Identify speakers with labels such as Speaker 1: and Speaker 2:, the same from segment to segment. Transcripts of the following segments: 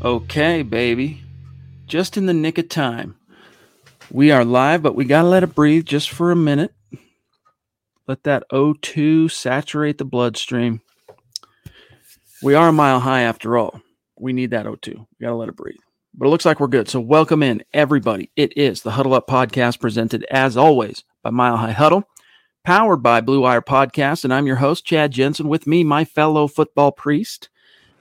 Speaker 1: Okay, baby. Just in the nick of time. We are live, but we got to let it breathe just for a minute. Let that O2 saturate the bloodstream. We are a mile high after all. We need that O2. We got to let it breathe. But it looks like we're good. So, welcome in, everybody. It is the Huddle Up Podcast presented, as always, by Mile High Huddle, powered by Blue Wire Podcast. And I'm your host, Chad Jensen. With me, my fellow football priest.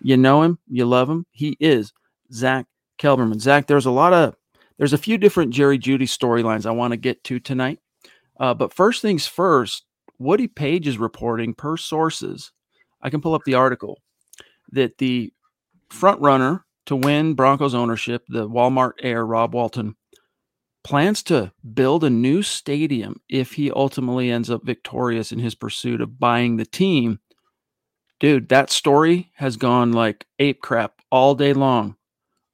Speaker 1: You know him, you love him. He is Zack Kelberman. Zack, there's a lot of, there's a few different Jerry Jeudy storylines I want to get to tonight. Uh, but first things first, Woody Paige is reporting per sources. I can pull up the article that the front runner to win Broncos ownership, the Walmart heir Rob Walton, plans to build a new stadium if he ultimately ends up victorious in his pursuit of buying the team. Dude, that story has gone like ape crap all day long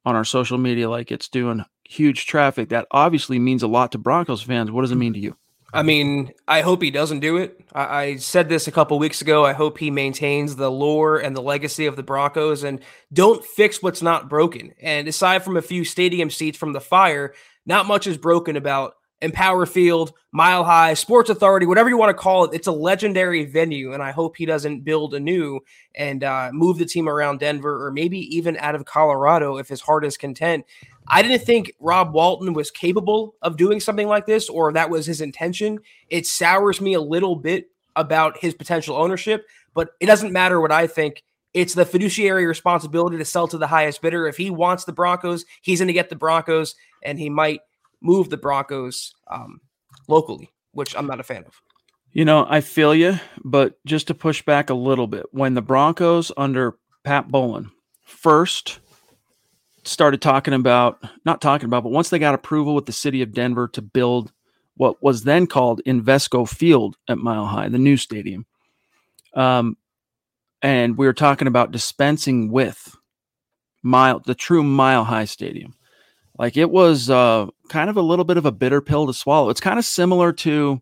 Speaker 1: on our social media, like it's doing huge traffic. That obviously means a lot to Broncos fans. What does it mean to you?
Speaker 2: I mean, I hope he doesn't do it. I, I said this a couple weeks ago. I hope he maintains the lore and the legacy of the Broncos and don't fix what's not broken. And aside from a few stadium seats from the fire, not much is broken about Empower Field, Mile High, Sports Authority, whatever you want to call it. It's a legendary venue, and I hope he doesn't build a new and uh, move the team around Denver or maybe even out of Colorado if his heart is content. I didn't think Rob Walton was capable of doing something like this or that was his intention. It sours me a little bit about his potential ownership, but it doesn't matter what I think. It's the fiduciary responsibility to sell to the highest bidder. If he wants the Broncos, he's going to get the Broncos, and he might move the Broncos um, locally, which I'm not a fan of.
Speaker 1: You know, I feel you, but just to push back a little bit, when the Broncos under Pat Bowlen first started talking about, not talking about, but once they got approval with the city of Denver to build what was then called Invesco Field at Mile High, the new stadium. Um, and we were talking about dispensing with mile the true Mile High Stadium. Like it was uh, kind of a little bit of a bitter pill to swallow. It's kind of similar to,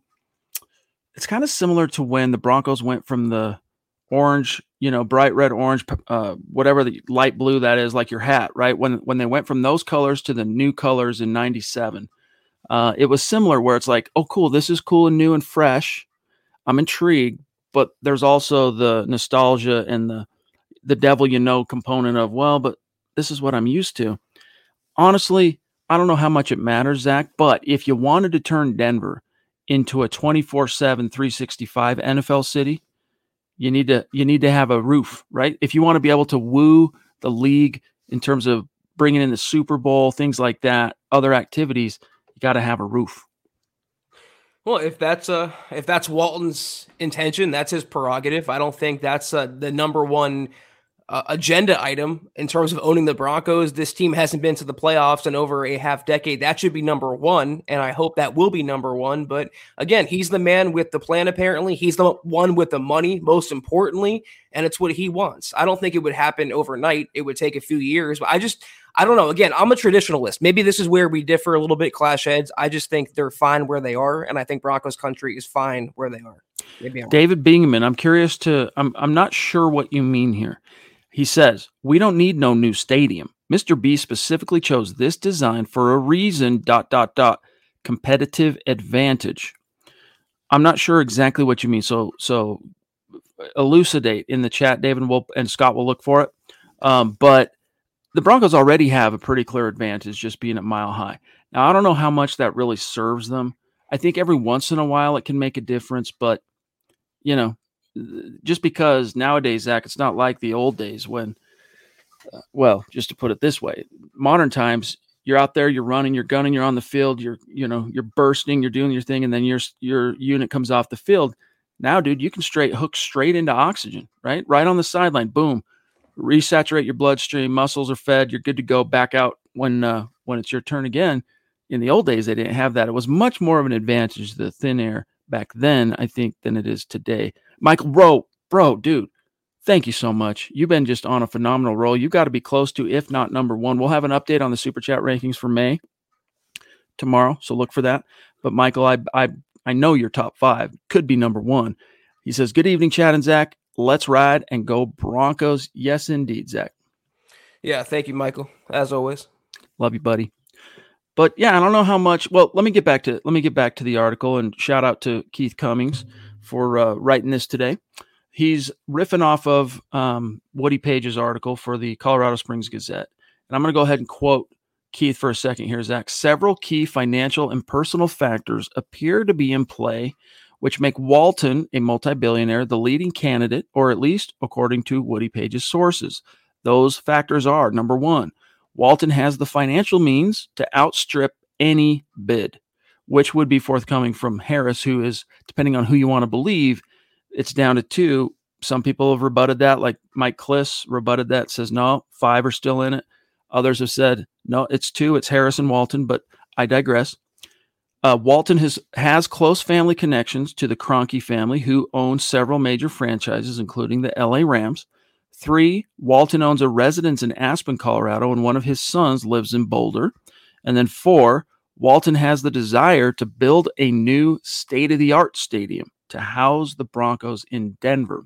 Speaker 1: it's kind of similar to when the Broncos went from the orange, you know, bright red, orange, uh, whatever the light blue that is, like your hat, right? When when they went from those colors to the new colors in '97, uh, it was similar. Where it's like, oh, cool, this is cool and new and fresh. I'm intrigued, but there's also the nostalgia and the the devil you know component of well, but this is what I'm used to. Honestly, I don't know how much it matters, Zack, but if you wanted to turn Denver into a 24 7, 365 NFL city, you need to you need to have a roof, right? If you want to be able to woo the league in terms of bringing in the Super Bowl, things like that, other activities, you got to have a roof.
Speaker 2: Well, if that's uh if that's Walton's intention, that's his prerogative. I don't think that's uh, the number one uh, agenda item in terms of owning the Broncos. This team hasn't been to the playoffs in over a half decade. That should be number one, and I hope that will be number one. But again, he's the man with the plan, apparently. He's the one with the money, most importantly, and it's what he wants. I don't think it would happen overnight. It would take a few years, but I just, I don't know. Again, I'm a traditionalist. Maybe this is where we differ a little bit, clash heads. I just think they're fine where they are, and I think Broncos country is fine where they are.
Speaker 1: David Bingaman, I'm curious to, I'm, I'm not sure what you mean here. He says, We don't need no new stadium. Mr. B specifically chose this design for a reason, dot, dot, dot, competitive advantage. I'm not sure exactly what you mean. So, so elucidate in the chat. David will, and Scott will look for it. Um, but the Broncos already have a pretty clear advantage just being at mile high. Now, I don't know how much that really serves them. I think every once in a while it can make a difference, but you know, just because nowadays, Zack, it's not like the old days when, uh, well, just to put it this way, modern times, you're out there, you're running, you're gunning, you're on the field, you're, you know, you're bursting, you're doing your thing, and then your your unit comes off the field. Now, dude, you can straight hook straight into oxygen, right? Right on the sideline, boom, resaturate your bloodstream, muscles are fed, you're good to go back out when uh, when it's your turn again. In the old days, they didn't have that. It was much more of an advantage the thin air back then, I think, than it is today. Michael, bro, bro, dude, thank you so much. You've been just on a phenomenal roll. You've got to be close to, if not number one. We'll have an update on the super chat rankings for May tomorrow, so look for that. But Michael, I I I know you're top five, could be number one. He says, "Good evening, Chad and Zack. Let's ride and go Broncos." Yes, indeed, Zack.
Speaker 2: Yeah, thank you, Michael. As always,
Speaker 1: love you, buddy. But yeah, I don't know how much. Well, let me get back to let me get back to the article and shout out to Keith Cummings for uh, writing this today. He's riffing off of um, Woody Paige's article for the Colorado Springs Gazette. And I'm going to go ahead and quote Keith for a second here, Zack. Several key financial and personal factors appear to be in play, which make Walton, a multi billionaire, the leading candidate, or at least according to Woody Paige's sources. Those factors are number one, Walton has the financial means to outstrip any bid which would be forthcoming from Harris, who is, depending on who you want to believe, it's down to two. Some people have rebutted that, like Mike Klis rebutted that, says no, five are still in it. Others have said no, it's two, it's Harris and Walton, but I digress. Uh, Walton has has close family connections to the Kroenke family, who own several major franchises, including the LA Rams. Three, Walton owns a residence in Aspen, Colorado, and one of his sons lives in Boulder. And then four, Walton has the desire to build a new state of the art stadium to house the Broncos in Denver.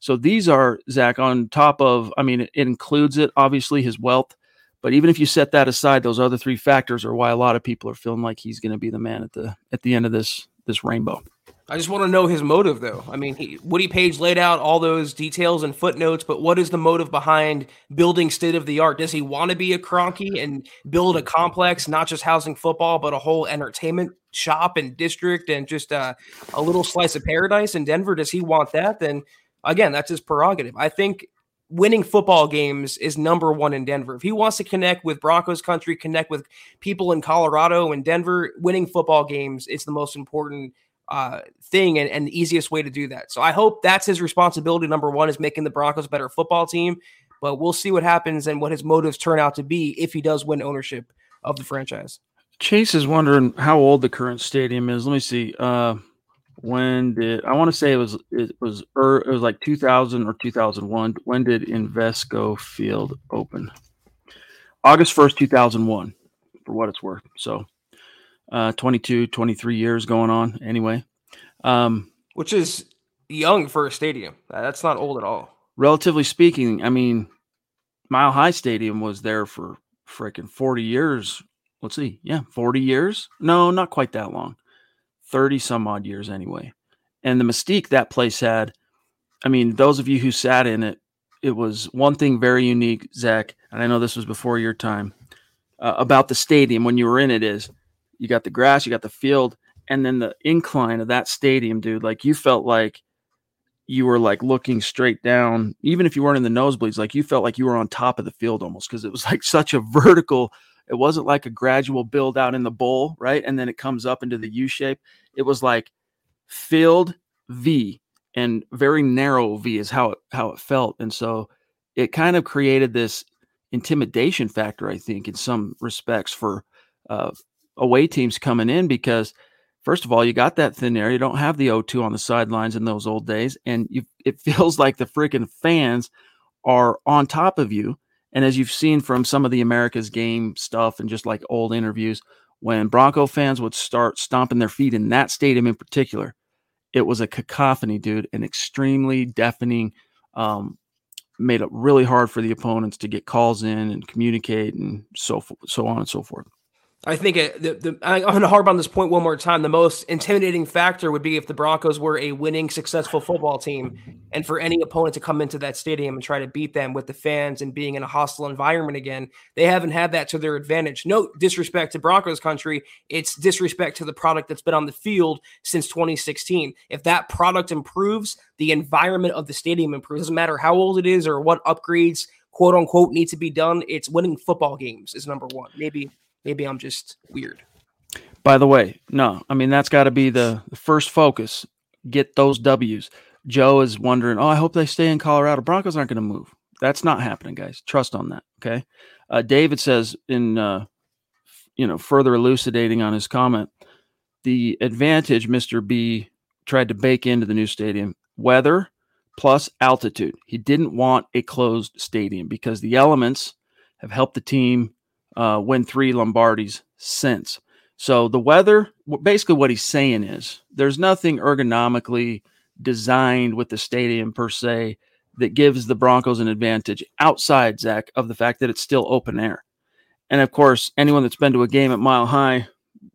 Speaker 1: So these are, Zack, on top of, I mean, it, includes it, obviously, his wealth. But even if you set that aside, those other three factors are why a lot of people are feeling like he's going to be the man at the at the end of this this rainbow.
Speaker 2: I just want to know his motive, though. I mean, he, Woody Paige laid out all those details and footnotes, but what is the motive behind building state of the art? Does he want to be a Kroenke and build a complex, not just housing football, but a whole entertainment shop and district and just uh, a little slice of paradise in Denver? Does he want that? Then again, that's his prerogative. I think winning football games is number one in Denver. If he wants to connect with Broncos country, connect with people in Colorado and Denver, winning football games is the most important uh, thing and, and the easiest way to do that. So I hope that's his responsibility. Number one is making the Broncos better football team, but we'll see what happens and what his motives turn out to be if he does win ownership of the franchise.
Speaker 1: Chase is wondering how old the current stadium is. Let me see. Uh, when did I want to say it was it was er, it was like 2000 or 2001. When did Invesco Field open? August 1st, 2001, for what it's worth. So uh, 22, 23 years going on anyway. Um,
Speaker 2: Which is young for a stadium. That's not old at all.
Speaker 1: Relatively speaking, I mean, Mile High Stadium was there for freaking 40 years. Let's see. Yeah, 40 years? No, not quite that long. 30 some odd years anyway. And the mystique that place had, I mean, those of you who sat in it, it was one thing very unique, Zack, and I know this was before your time, uh, about the stadium when you were in it is you got the grass, you got the field, and then the incline of that stadium, dude. Like you felt like you were like looking straight down, even if you weren't in the nosebleeds, like you felt like you were on top of the field almost because it was like such a vertical. It wasn't like a gradual build out in the bowl, right? And then it comes up into the U shape. It was like field V and very narrow V is how it how it felt. And so it kind of created this intimidation factor, I think, in some respects for uh, away teams coming in because first of all, you got that thin air. You don't have the O2 on the sidelines in those old days, and you, it feels like the freaking fans are on top of you. And as you've seen from some of the America's game stuff and just like old interviews, when Bronco fans would start stomping their feet in that stadium in particular, it was a cacophony, dude, an extremely deafening. Um, made it really hard for the opponents to get calls in and communicate and so so on and so forth.
Speaker 2: I think it, the, the, I'm going to harp on this point one more time. The most intimidating factor would be if the Broncos were a winning, successful football team, and for any opponent to come into that stadium and try to beat them with the fans and being in a hostile environment again. They haven't had that to their advantage. No disrespect to Broncos country, it's disrespect to the product that's been on the field since 2016. If that product improves, the environment of the stadium improves. Doesn't matter how old it is or what upgrades quote unquote need to be done. It's winning football games is number one. Maybe Maybe I'm just weird.
Speaker 1: By the way, no, I mean that's got to be the, the first focus. Get those W's. Joe is wondering, oh, I hope they stay in Colorado. Broncos aren't going to move. That's not happening, guys. Trust on that. Okay. Uh, David says in, uh, you know, further elucidating on his comment, the advantage Mr. B tried to bake into the new stadium weather plus altitude. He didn't want a closed stadium because the elements have helped the team uh, win three Lombardies since. So the weather, basically, what he's saying is there's nothing ergonomically designed with the stadium per se that gives the Broncos an advantage outside Zack of the fact that it's still open air. And of course, anyone that's been to a game at Mile High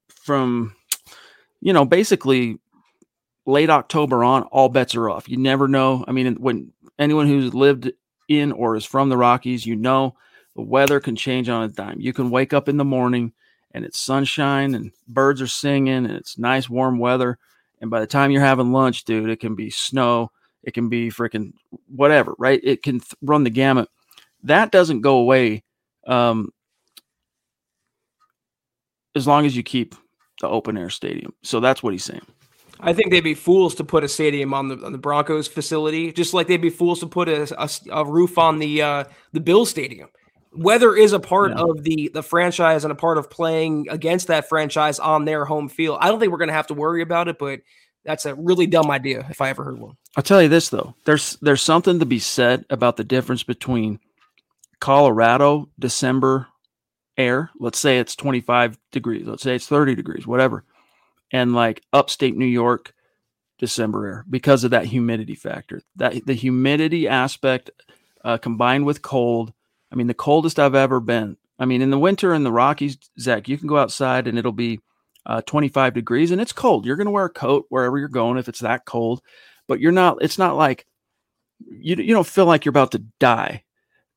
Speaker 1: from, you know, basically late October on, all bets are off. You never know. I mean, when anyone who's lived in or is from the Rockies, you know the weather can change on a dime. You can wake up in the morning and it's sunshine and birds are singing and it's nice warm weather. And by the time you're having lunch, dude, it can be snow, it can be freaking whatever, right? It can th- run the gamut. That doesn't go away um, as long as you keep the open air stadium. So that's what he's saying.
Speaker 2: I think they'd be fools to put a stadium on the on the Broncos facility, just like they'd be fools to put a, a, a roof on the uh, the Bill Stadium weather is a part yeah. of the the franchise and a part of playing against that franchise on their home field. I don't think we're going to have to worry about it, but that's a really dumb idea if I ever heard one.
Speaker 1: I'll tell you this though. There's there's something to be said about the difference between Colorado December air, let's say it's 25 degrees, let's say it's 30 degrees, whatever, and like upstate New York December air because of that humidity factor. That the humidity aspect uh, combined with cold I mean, the coldest I've ever been. I mean, in the winter in the Rockies, Zack, you can go outside and it'll be uh, 25 degrees and it's cold. You're going to wear a coat wherever you're going if it's that cold, but you're not, it's not like you, you don't feel like you're about to die.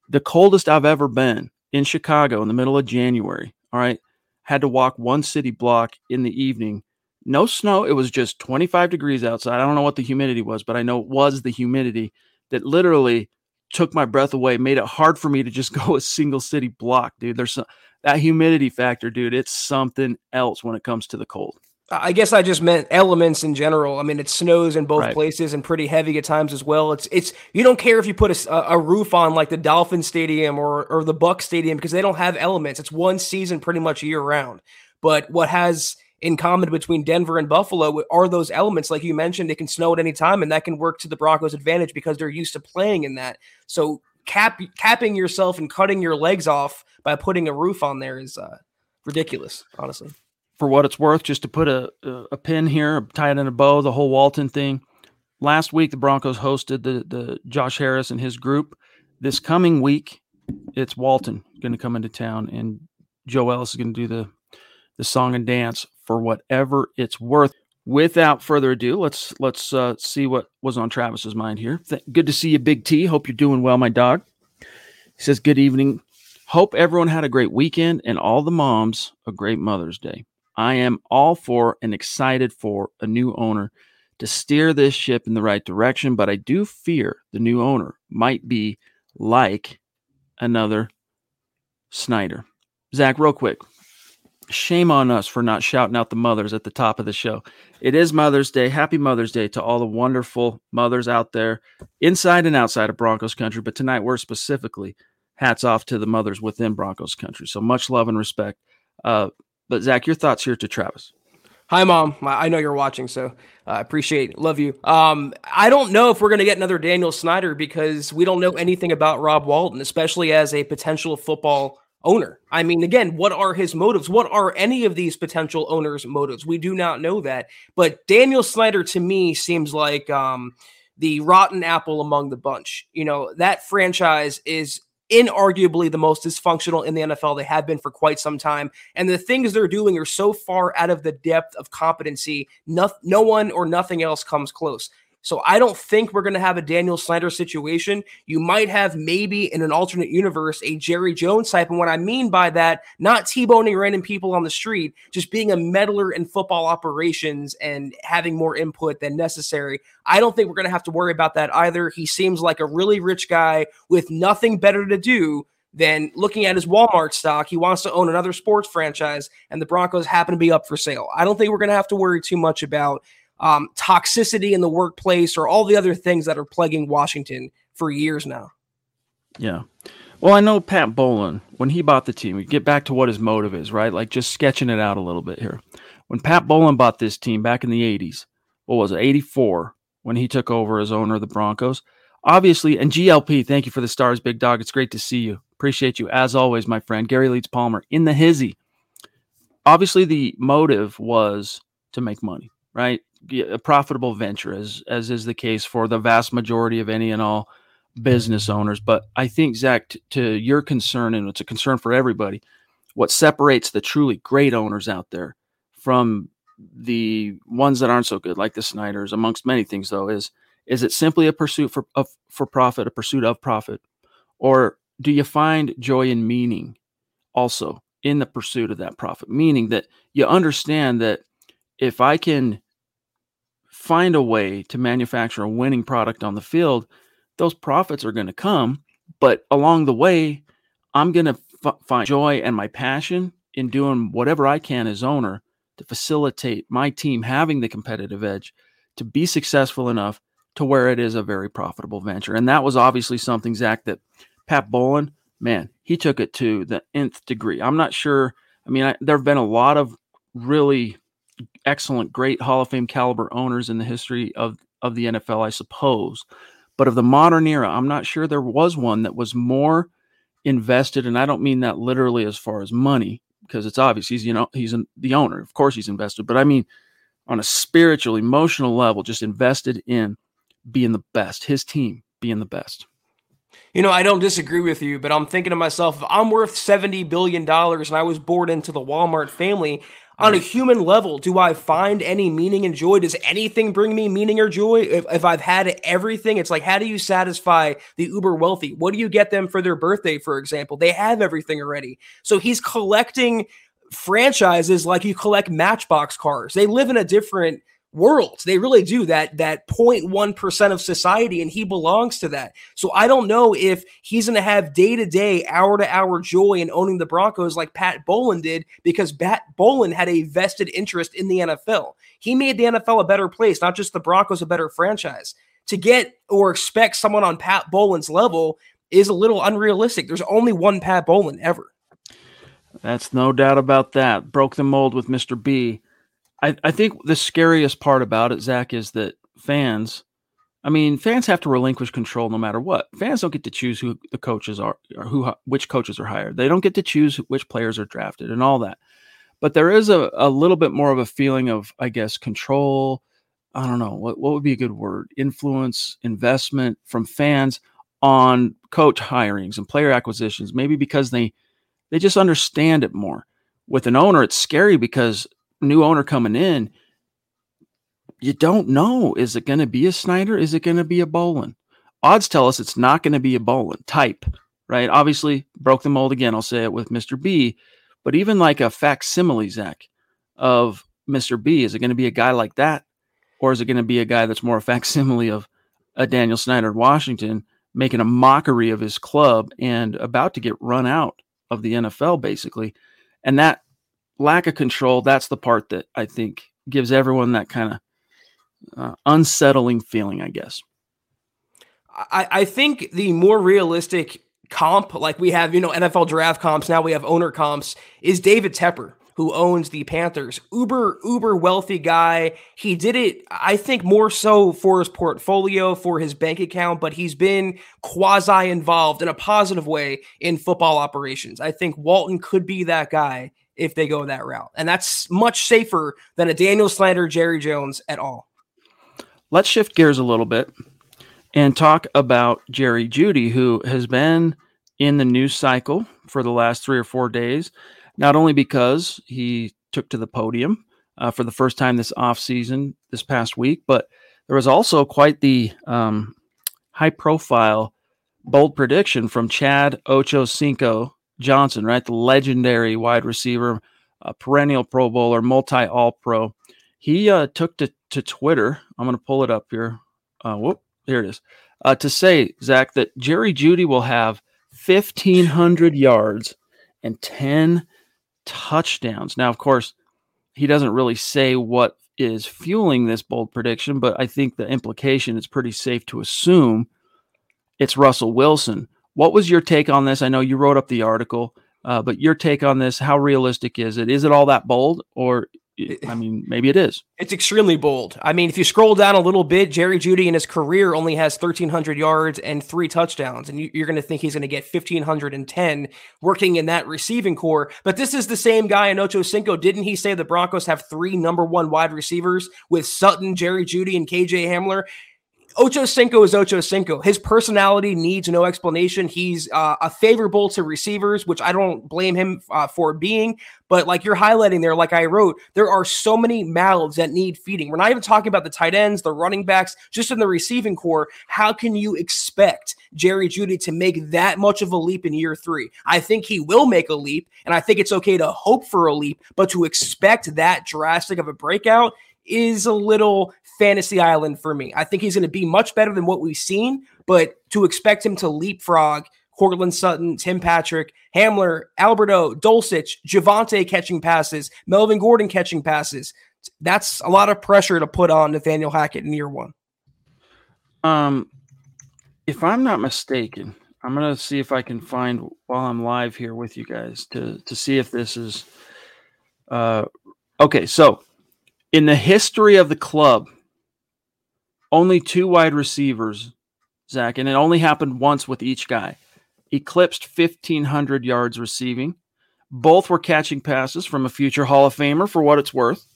Speaker 1: The coldest I've ever been in Chicago in the middle of January, all right, had to walk one city block in the evening. No snow. It was just 25 degrees outside. I don't know what the humidity was, but I know it was the humidity that literally took my breath away, made it hard for me to just go a single city block, dude. There's some, that humidity factor, dude. It's something else when it comes to the cold.
Speaker 2: I guess I just meant elements in general. I mean, it snows in both right. places and pretty heavy at times as well. It's it's you don't care if you put a, a roof on like the Dolphin Stadium or or the Buck Stadium because they don't have elements. It's one season pretty much year round. But what has in common between Denver and Buffalo are those elements. Like you mentioned, it can snow at any time, and that can work to the Broncos' advantage because they're used to playing in that. So cap capping yourself and cutting your legs off by putting a roof on there is uh, ridiculous, honestly.
Speaker 1: For what it's worth, just to put a, a, pin here, tie it in a bow, the whole Walton thing. Last week, the Broncos hosted the the Josh Harris and his group. This coming week, it's Walton going to come into town, and Joe Ellis is going to do the the song and dance for whatever it's worth. Without further ado, let's let's uh, see what was on Travis's mind here. Th- good to see you, Big T. Hope you're doing well, my dog. He says, "Good evening. Hope everyone had a great weekend and all the moms a great Mother's Day. I am all for and excited for a new owner to steer this ship in the right direction, but I do fear the new owner might be like another Snyder. Zack, real quick, shame on us for not shouting out the mothers at the top of the show. It is Mother's Day. Happy Mother's Day to all the wonderful mothers out there inside and outside of Broncos country. But tonight we're specifically hats off to the mothers within Broncos country. So much love and respect. Uh, but Zack, your thoughts here to Travis.
Speaker 2: Hi, mom. I know you're watching, so I uh, appreciate, love you. Um, I don't know if we're going to get another Daniel Snyder because we don't know anything about Rob Walton, especially as a potential football owner. I mean, again, what are his motives? What are any of these potential owners' motives? We do not know that. But Daniel Snyder to me seems like um, the rotten apple among the bunch. You know, that franchise is inarguably the most dysfunctional in the NFL. They have been for quite some time. And the things they're doing are so far out of the depth of competency, no, no one or nothing else comes close. So I don't think we're going to have a Daniel Snyder situation. You might have maybe in an alternate universe a Jerry Jones type. And what I mean by that, not T-boning random people on the street, just being a meddler in football operations and having more input than necessary. I don't think we're going to have to worry about that either. He seems like a really rich guy with nothing better to do than looking at his Walmart stock. He wants to own another sports franchise, and the Broncos happen to be up for sale. I don't think we're going to have to worry too much about um, toxicity in the workplace or all the other things that are plaguing Washington for years now.
Speaker 1: Yeah. Well, I know Pat Bowlen, when he bought the team, we get back to what his motive is, right? Like just sketching it out a little bit here. When Pat Bowlen bought this team back in the 80s, what was it, 84, when he took over as owner of the Broncos, obviously, and GLP, thank you for the stars, big dog. It's great to see you. Appreciate you as always, my friend. Gary Leeds Palmer in the hizzy. Obviously, the motive was to make money, right? A profitable venture, as as is the case for the vast majority of any and all business owners. But I think Zack, t- to your concern, and it's a concern for everybody, what separates the truly great owners out there from the ones that aren't so good, like the Snyders, amongst many things, though, is is it simply a pursuit for of, for profit, a pursuit of profit, or do you find joy and meaning also in the pursuit of that profit? Meaning that you understand that if I can find a way to manufacture a winning product on the field, those profits are going to come. But along the way, I'm going to f- find joy and my passion in doing whatever I can as owner to facilitate my team having the competitive edge to be successful enough to where it is a very profitable venture. And that was obviously something, Zack, that Pat Bowlen, man, he took it to the nth degree. I'm not sure. I mean, I, there have been a lot of really excellent, great Hall of Fame caliber owners in the history of, of the NFL, I suppose. But of the modern era, I'm not sure there was one that was more invested. And I don't mean that literally as far as money, because it's obvious he's, you know, he's an, the owner. Of course he's invested. But I mean, on a spiritual, emotional level, just invested in being the best, his team being the best.
Speaker 2: You know, I don't disagree with you, but I'm thinking to myself, if I'm worth $70 billion and I was born into the Walmart family, on a human level, do I find any meaning and joy? Does anything bring me meaning or joy? If, if I've had everything, it's like, how do you satisfy the uber wealthy? What do you get them for their birthday, for example? They have everything already. So he's collecting franchises like you collect Matchbox cars. They live in a different worlds. They really do that that 0.1% of society and he belongs to that. So I don't know if he's going to have day-to-day, hour-to-hour joy in owning the Broncos like Pat Bowlen did because Pat Bowlen had a vested interest in the NFL. He made the NFL a better place, not just the Broncos a better franchise. To get or expect someone on Pat Bowlen's level is a little unrealistic. There's only one Pat Bowlen ever.
Speaker 1: That's no doubt about that. Broke the mold with Mr. B I, I think the scariest part about it, Zack, is that fans, I mean, fans have to relinquish control no matter what. Fans don't get to choose who the coaches are, or who which coaches are hired. They don't get to choose which players are drafted and all that. But there is a, a little bit more of a feeling of, I guess, control. I don't know what what would be a good word. Influence, investment from fans on coach hirings and player acquisitions. Maybe because they they just understand it more. With an owner, it's scary because new owner coming in, you don't know. Is it going to be a Snyder? Is it going to be a Bowlen? Odds tell us it's not going to be a Bowlen type, right? Obviously, broke the mold again. I'll say it with Mr. B, but even like a facsimile, Zack, of Mr. B, is it going to be a guy like that? Or is it going to be a guy that's more a facsimile of a Daniel Snyder in Washington, making a mockery of his club and about to get run out of the NFL, basically? And that lack of control, that's the part that I think gives everyone that kind of uh, unsettling feeling, I guess.
Speaker 2: I, I think the more realistic comp, like we have, you know, NFL draft comps, now we have owner comps, is David Tepper, who owns the Panthers. Uber, uber wealthy guy. He did it, I think, more so for his portfolio, for his bank account, but he's been quasi involved in a positive way in football operations. I think Walton could be that guy if they go that route. And that's much safer than a Daniel Snyder, Jerry Jones at all.
Speaker 1: Let's shift gears a little bit and talk about Jerry Jeudy, who has been in the news cycle for the last three or four days, not only because he took to the podium uh, for the first time this offseason this past week, but there was also quite the um, high profile bold prediction from Chad Ocho Cinco Johnson, right? The legendary wide receiver, perennial Pro Bowler, multi All Pro. He uh, took to, to Twitter. I'm going to pull it up here. Uh, whoop, here it is. Uh, to say, Zack, that Jerry Jeudy will have 1,500 yards and 10 touchdowns. Now, of course, he doesn't really say what is fueling this bold prediction, but I think the implication is pretty safe to assume it's Russell Wilson. What was your take on this? I know you wrote up the article, uh, but your take on this, how realistic is it? Is it all that bold, or I mean, maybe it is.
Speaker 2: It's extremely bold. I mean, if you scroll down a little bit, Jerry Jeudy in his career only has 1,300 yards and three touchdowns, and you, are going to think he's going to get 1,510 working in that receiving corps. But this is the same guy in Ocho Cinco. Didn't he say the Broncos have three number one wide receivers with Sutton, Jerry Jeudy, and KJ Hamler? Ocho Cinco is Ocho Cinco. His personality needs no explanation. He's uh, a favorable to receivers, which I don't blame him uh, for being. But like you're highlighting there, like I wrote, there are so many mouths that need feeding. We're not even talking about the tight ends, the running backs, just in the receiving corps. How can you expect Jerry Jeudy to make that much of a leap in year three? I think he will make a leap, and I think it's okay to hope for a leap, but to expect that drastic of a breakout is a little fantasy island for me. I think he's going to be much better than what we've seen, but to expect him to leapfrog Courtland Sutton, Tim Patrick, Hamler, Albert O, Dulcich, Javonte catching passes, Melvin Gordon catching passes. That's a lot of pressure to put on Nathaniel Hackett in year one.
Speaker 1: Um, if I'm not mistaken, I'm gonna see if I can find while I'm live here with you guys to to see if this is uh okay. So in the history of the club, only two wide receivers, Zack, and it only happened once with each guy, eclipsed 1,500 yards receiving. Both were catching passes from a future Hall of Famer for what it's worth.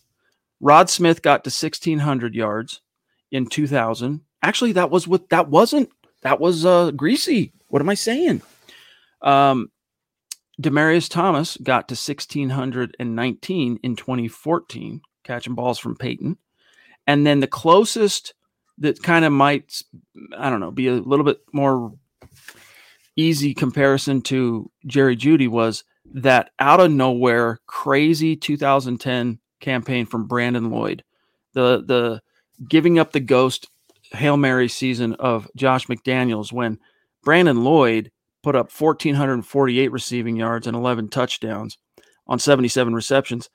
Speaker 1: Rod Smith got to 1,600 yards in 2000. Actually, that was with that wasn't that was uh, Griese. What am I saying? Um, Demaryius Thomas got to 1,619 in 2014 catching balls from Peyton. And then the closest that kind of might, I don't know, be a little bit more easy comparison to Jerry Jeudy was that out of nowhere crazy 2010 campaign from Brandon Lloyd. The the giving up the ghost Hail Mary season of Josh McDaniels when Brandon Lloyd put up 1448 receiving yards and 11 touchdowns on 77 receptions.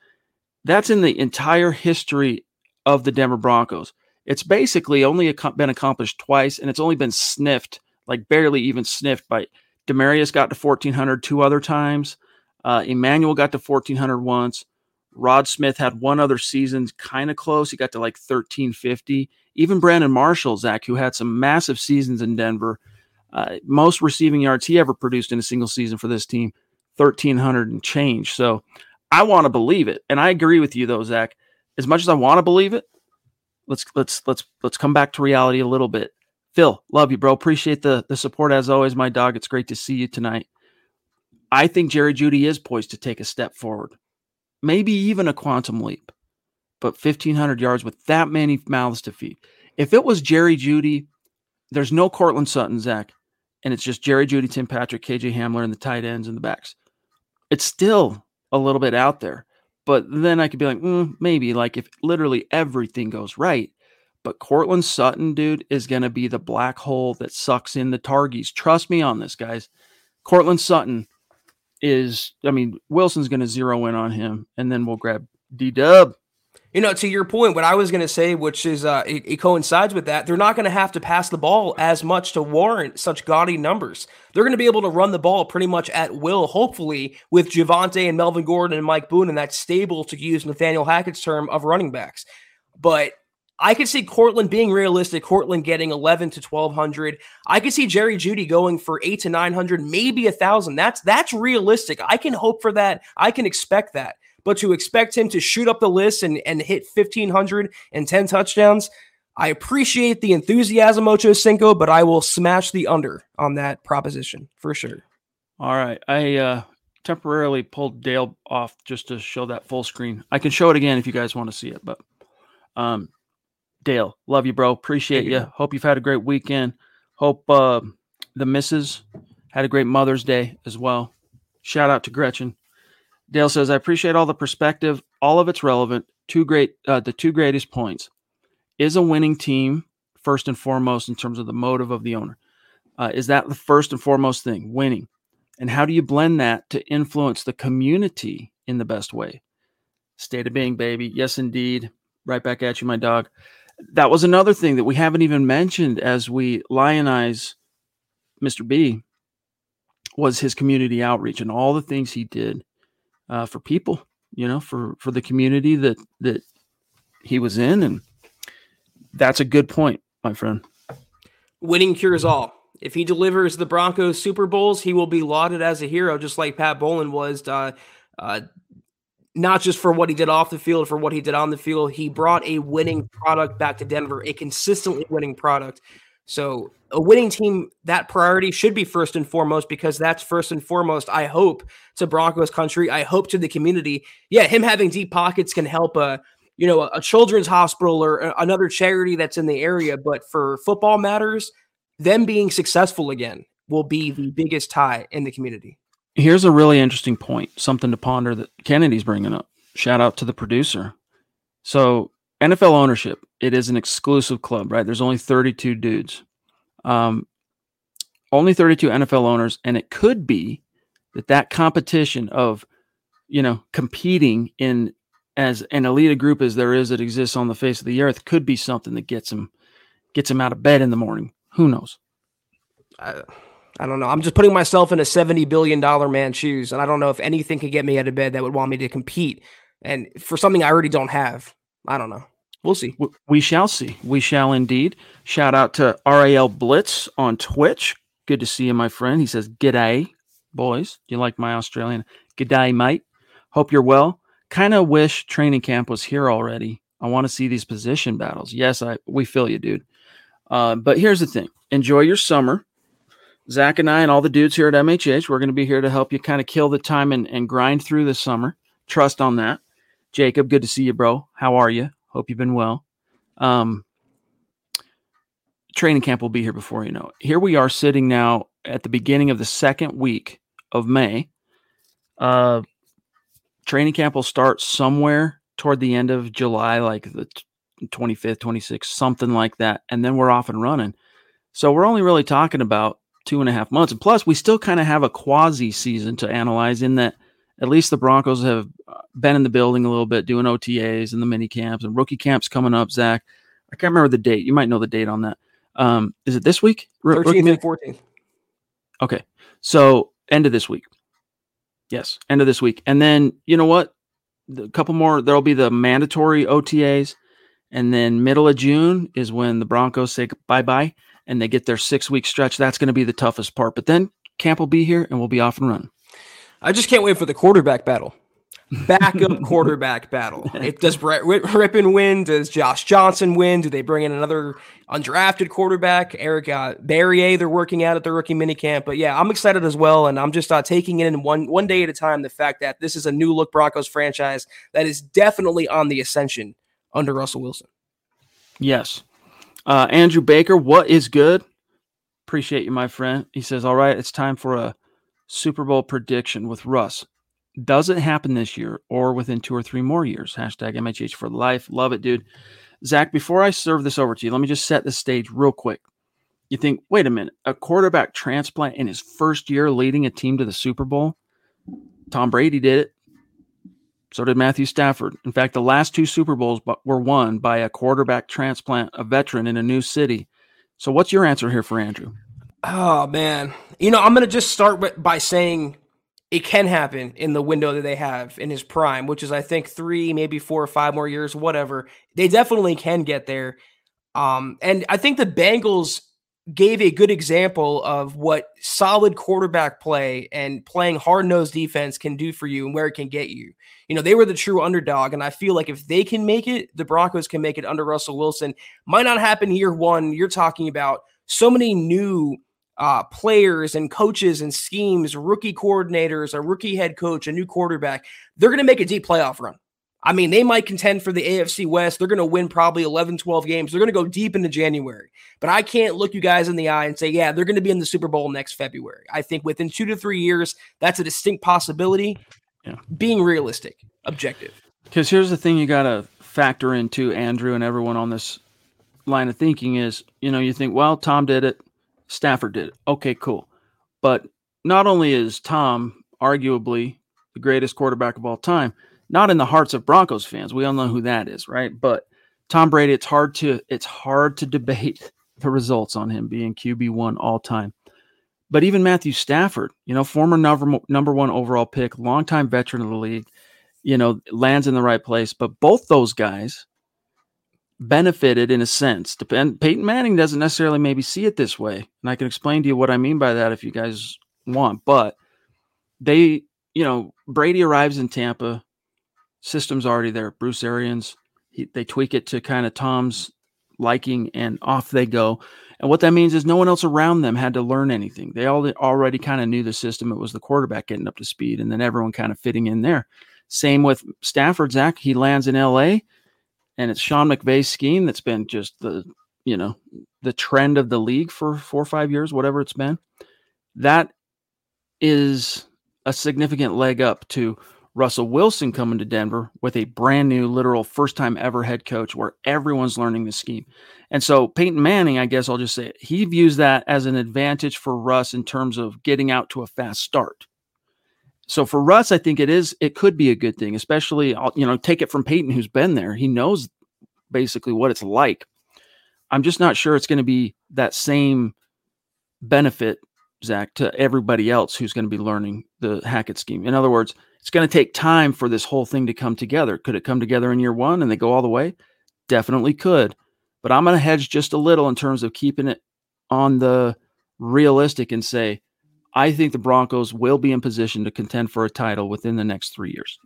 Speaker 1: That's in the entire history of the Denver Broncos. It's basically only been accomplished twice, and it's only been sniffed, like barely even sniffed by Demaryius got to 1400 two other times. Uh, Emmanuel got to 1400 once. Rod Smith had one other season kind of close. He got to like 1350. Even Brandon Marshall, Zach, who had some massive seasons in Denver, uh, most receiving yards he ever produced in a single season for this team, 1300 and change. So I want to believe it. And I agree with you though, Zack. As much as I want to believe it, let's let's let's let's come back to reality a little bit. Phil, love you, bro. Appreciate the the support as always, my dog. It's great to see you tonight. I think Jerry Jeudy is poised to take a step forward, maybe even a quantum leap. But 1,500 yards with that many mouths to feed. If it was Jerry Jeudy, there's no Courtland Sutton, Zack, and it's just Jerry Jeudy, Tim Patrick, KJ Hamler, and the tight ends and the backs. It's still a little bit out there. But then I could be like, mm, maybe like if literally everything goes right. But Courtland Sutton, dude, is going to be the black hole that sucks in the targies. Trust me on this, guys. Courtland Sutton is, I mean, Wilson's going to zero in on him, and then we'll grab D Dub.
Speaker 2: You know, to your point, what I was going to say, which is uh, it, it coincides with that, they're not going to have to pass the ball as much to warrant such gaudy numbers. They're going to be able to run the ball pretty much at will, hopefully, with Javonte and Melvin Gordon and Mike Boone, and that stable, to use Nathaniel Hackett's term, of running backs. But I could see Courtland being realistic, Courtland getting 11 to 1200. I could see Jerry Jeudy going for 8 to 900, maybe a 1000. That's that's realistic. I can hope for that. I can expect that. But to expect him to shoot up the list and, and hit 1,500 and 10 touchdowns, I appreciate the enthusiasm, Ocho Cinco, but I will smash the under on that proposition for sure.
Speaker 1: All right. I uh, temporarily pulled Dale off just to show that full screen. I can show it again if you guys want to see it. But um, Dale, love you, bro. Appreciate you. you. Hope you've had a great weekend. Hope uh, the missus had a great Mother's Day as well. Shout out to Gretchen. Dale says, I appreciate all the perspective. All of it's relevant. Two great, uh, the two greatest points is a winning team first and foremost in terms of the motive of the owner. Uh, is that the first and foremost thing, winning? And how do you blend that to influence the community in the best way? State of being, baby. Yes, indeed. Right back at you, my dog. That was another thing that we haven't even mentioned as we lionize Mr. B was his community outreach and all the things he did uh, for people, you know, for for the community that that he was in, and that's a good point, my friend.
Speaker 2: Winning cures all. If he delivers the Broncos Super Bowls, he will be lauded as a hero, just like Pat Bowlen was. Uh, uh, not just for what he did off the field, for what he did on the field. He brought a winning product back to Denver, a consistently winning product. So, a winning team, that priority should be first and foremost because that's first and foremost, I hope, to Broncos country. I hope to the community. Yeah, him having deep pockets can help a, you know, a, children's hospital or another charity that's in the area. But for football matters, them being successful again will be the biggest tie in the community.
Speaker 1: Here's a really interesting point, something to ponder that Kennedy's bringing up. Shout out to the producer. So, NFL ownership, it is an exclusive club, right? There's only 32 dudes. Um, only 32 NFL owners, and it could be that that competition of, you know, competing in as an elite group as there is that exists on the face of the earth could be something that gets them gets them out of bed in the morning. Who knows?
Speaker 2: I, I don't know. I'm just putting myself in a 70 billion dollar man's shoes, and I don't know if anything could get me out of bed that would want me to compete, and for something I already don't have. I don't know. We'll see.
Speaker 1: We shall see. We shall indeed. Shout out to RAL Blitz on Twitch. Good to see you, my friend. He says, G'day, boys. You like my Australian? G'day, mate. Hope you're well. Kind of wish training camp was here already. I want to see these position battles. Yes, I we feel you, dude. Uh, but here's the thing enjoy your summer. Zach and I and all the dudes here at MHH, we're going to be here to help you kind of kill the time and, and grind through the summer. Trust on that. Jacob, good to see you, bro. How are you? Hope you've been well. Um, training camp will be here before you know it. Here we are sitting now at the beginning of the second week of May. Uh, training camp will start somewhere toward the end of July, like the 25th, 26th, something like that. And then we're off and running. So we're only really talking about two and a half months. And plus, we still kind of have a quasi season to analyze in that at least the Broncos have been in the building a little bit doing OTAs and the mini camps and rookie camps coming up. Zack, I can't remember the date. You might know the date on that. Um, is it this week?
Speaker 2: 13th and 14th.
Speaker 1: Okay. So end of this week. Yes, end of this week. And then you know what? A couple more. There'll be the mandatory OTAs. And then middle of June is when the Broncos say bye bye and they get their six week stretch. That's going to be the toughest part. But then camp will be here and we'll be off and running.
Speaker 2: I just can't wait for the quarterback battle. Backup quarterback battle. It, does Brett Rypien win? Does Josh Johnson win? Do they bring in another undrafted quarterback? Eric uh, Barriere, they're working out at the rookie minicamp. But yeah, I'm excited as well. And I'm just uh, taking it in one, one day at a time the fact that this is a new look Broncos franchise that is definitely on the ascension under Russell Wilson.
Speaker 1: Yes. Uh, Andrew Baker, what is good? Appreciate you, my friend. He says, All right, it's time for a Super Bowl prediction with Russ. Does it happen this year or within two or three more years? Hashtag MHH for life. Love it, dude. Zack, before I serve this over to you, let me just set the stage real quick. You think, wait a minute, a quarterback transplant in his first year leading a team to the Super Bowl? Tom Brady did it. So did Matthew Stafford. In fact, the last two Super Bowls were won by a quarterback transplant, a veteran in a new city. So, what's your answer here for Andrew?
Speaker 2: Oh man, you know I'm going to just start by saying it can happen in the window that they have in his prime, which is I think three, maybe four or five more years, whatever. They definitely can get there. Um, and I think the Bengals gave a good example of what solid quarterback play and playing hard nosed defense can do for you and where it can get you. You know, they were the true underdog. And I feel like if they can make it, the Broncos can make it under Russell Wilson. Might not happen year one. You're talking about so many new uh, players and coaches and schemes, rookie coordinators, a rookie head coach, a new quarterback, they're going to make a deep playoff run. I mean, they might contend for the AFC West. They're going to win probably 11, 12 games. They're going to go deep into January. But I can't look you guys in the eye and say, yeah, they're going to be in the Super Bowl next February. I think within two to three years, that's a distinct possibility. Yeah. Being realistic, objective.
Speaker 1: Because here's the thing you got to factor into Andrew and everyone on this line of thinking is, you know, you think, well, Tom did it, Stafford did. Okay, cool. But not only is Tom arguably the greatest quarterback of all time, not in the hearts of Broncos fans. We all know who that is, right? But Tom Brady, it's hard to it's hard to debate the results on him being QB one all time. But even Matthew Stafford, you know, former number number one overall pick, longtime veteran of the league, you know, lands in the right place. But both those guys benefited in a sense. Depend Peyton Manning doesn't necessarily maybe see it this way, and I can explain to you what I mean by that if you guys want. But they, you know, Brady arrives in Tampa system's already there. Bruce Arians, he, they tweak it to kind of Tom's liking, and off they go. And what that means is no one else around them had to learn anything. They all already kind of knew the system. It was the quarterback getting up to speed, and then everyone kind of fitting in there. Same with Stafford. Zack, he lands in L.A. and it's Sean McVay's scheme that's been just the you know the trend of the league for four or five years, whatever it's been. That is a significant leg up to Russell Wilson coming to Denver with a brand new, literal first time ever head coach where everyone's learning the scheme. And so Peyton Manning, I guess I'll just say it, he views that as an advantage for Russ in terms of getting out to a fast start. So for Russ, I think it is, it could be a good thing, especially, uh, you know, take it from Peyton, who's been there. He knows basically what it's like. I'm just not sure it's going to be that same benefit, Zack, to everybody else who's going to be learning the Hackett scheme. In other words, it's going to take time for this whole thing to come together. Could it come together in year one and they go all the way? Definitely could. But I'm going to hedge just a little in terms of keeping it on the realistic and say, I think the Broncos will be in position to contend for a title within the next three years.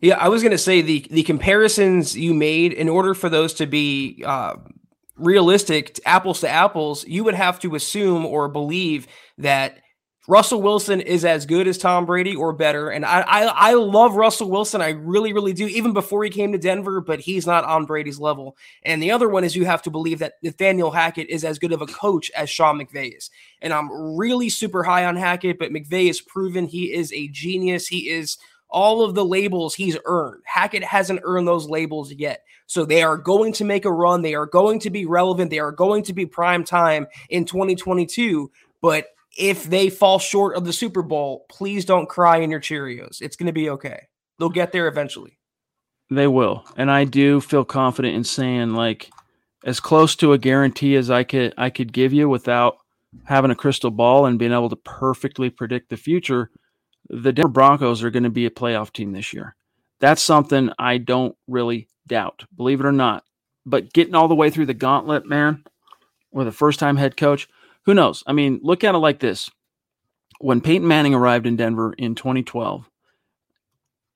Speaker 2: Yeah, I was going to say the the comparisons you made in order for those to be uh, realistic, apples to apples, you would have to assume or believe that Russell Wilson is as good as Tom Brady or better. And I, I, I love Russell Wilson. I really, really do, even before he came to Denver, but he's not on Brady's level. And the other one is you have to believe that Nathaniel Hackett is as good of a coach as Sean McVay is. And I'm really super high on Hackett, but McVay has proven he is a genius. He is all of the labels he's earned. Hackett hasn't earned those labels yet. So they are going to make a run. They are going to be relevant. They are going to be prime time in 2022. But if they fall short of the Super Bowl, please don't cry in your Cheerios. It's going to be okay. They'll get there eventually.
Speaker 1: They will. And I do feel confident in saying like as close to a guarantee as I could I could give you without having a crystal ball and being able to perfectly predict the future, the Denver Broncos are going to be a playoff team this year. That's something I don't really doubt, believe it or not. But getting all the way through the gauntlet, man, with a first time head coach, who knows? I mean, look at it like this. When Peyton Manning arrived in Denver in 2012,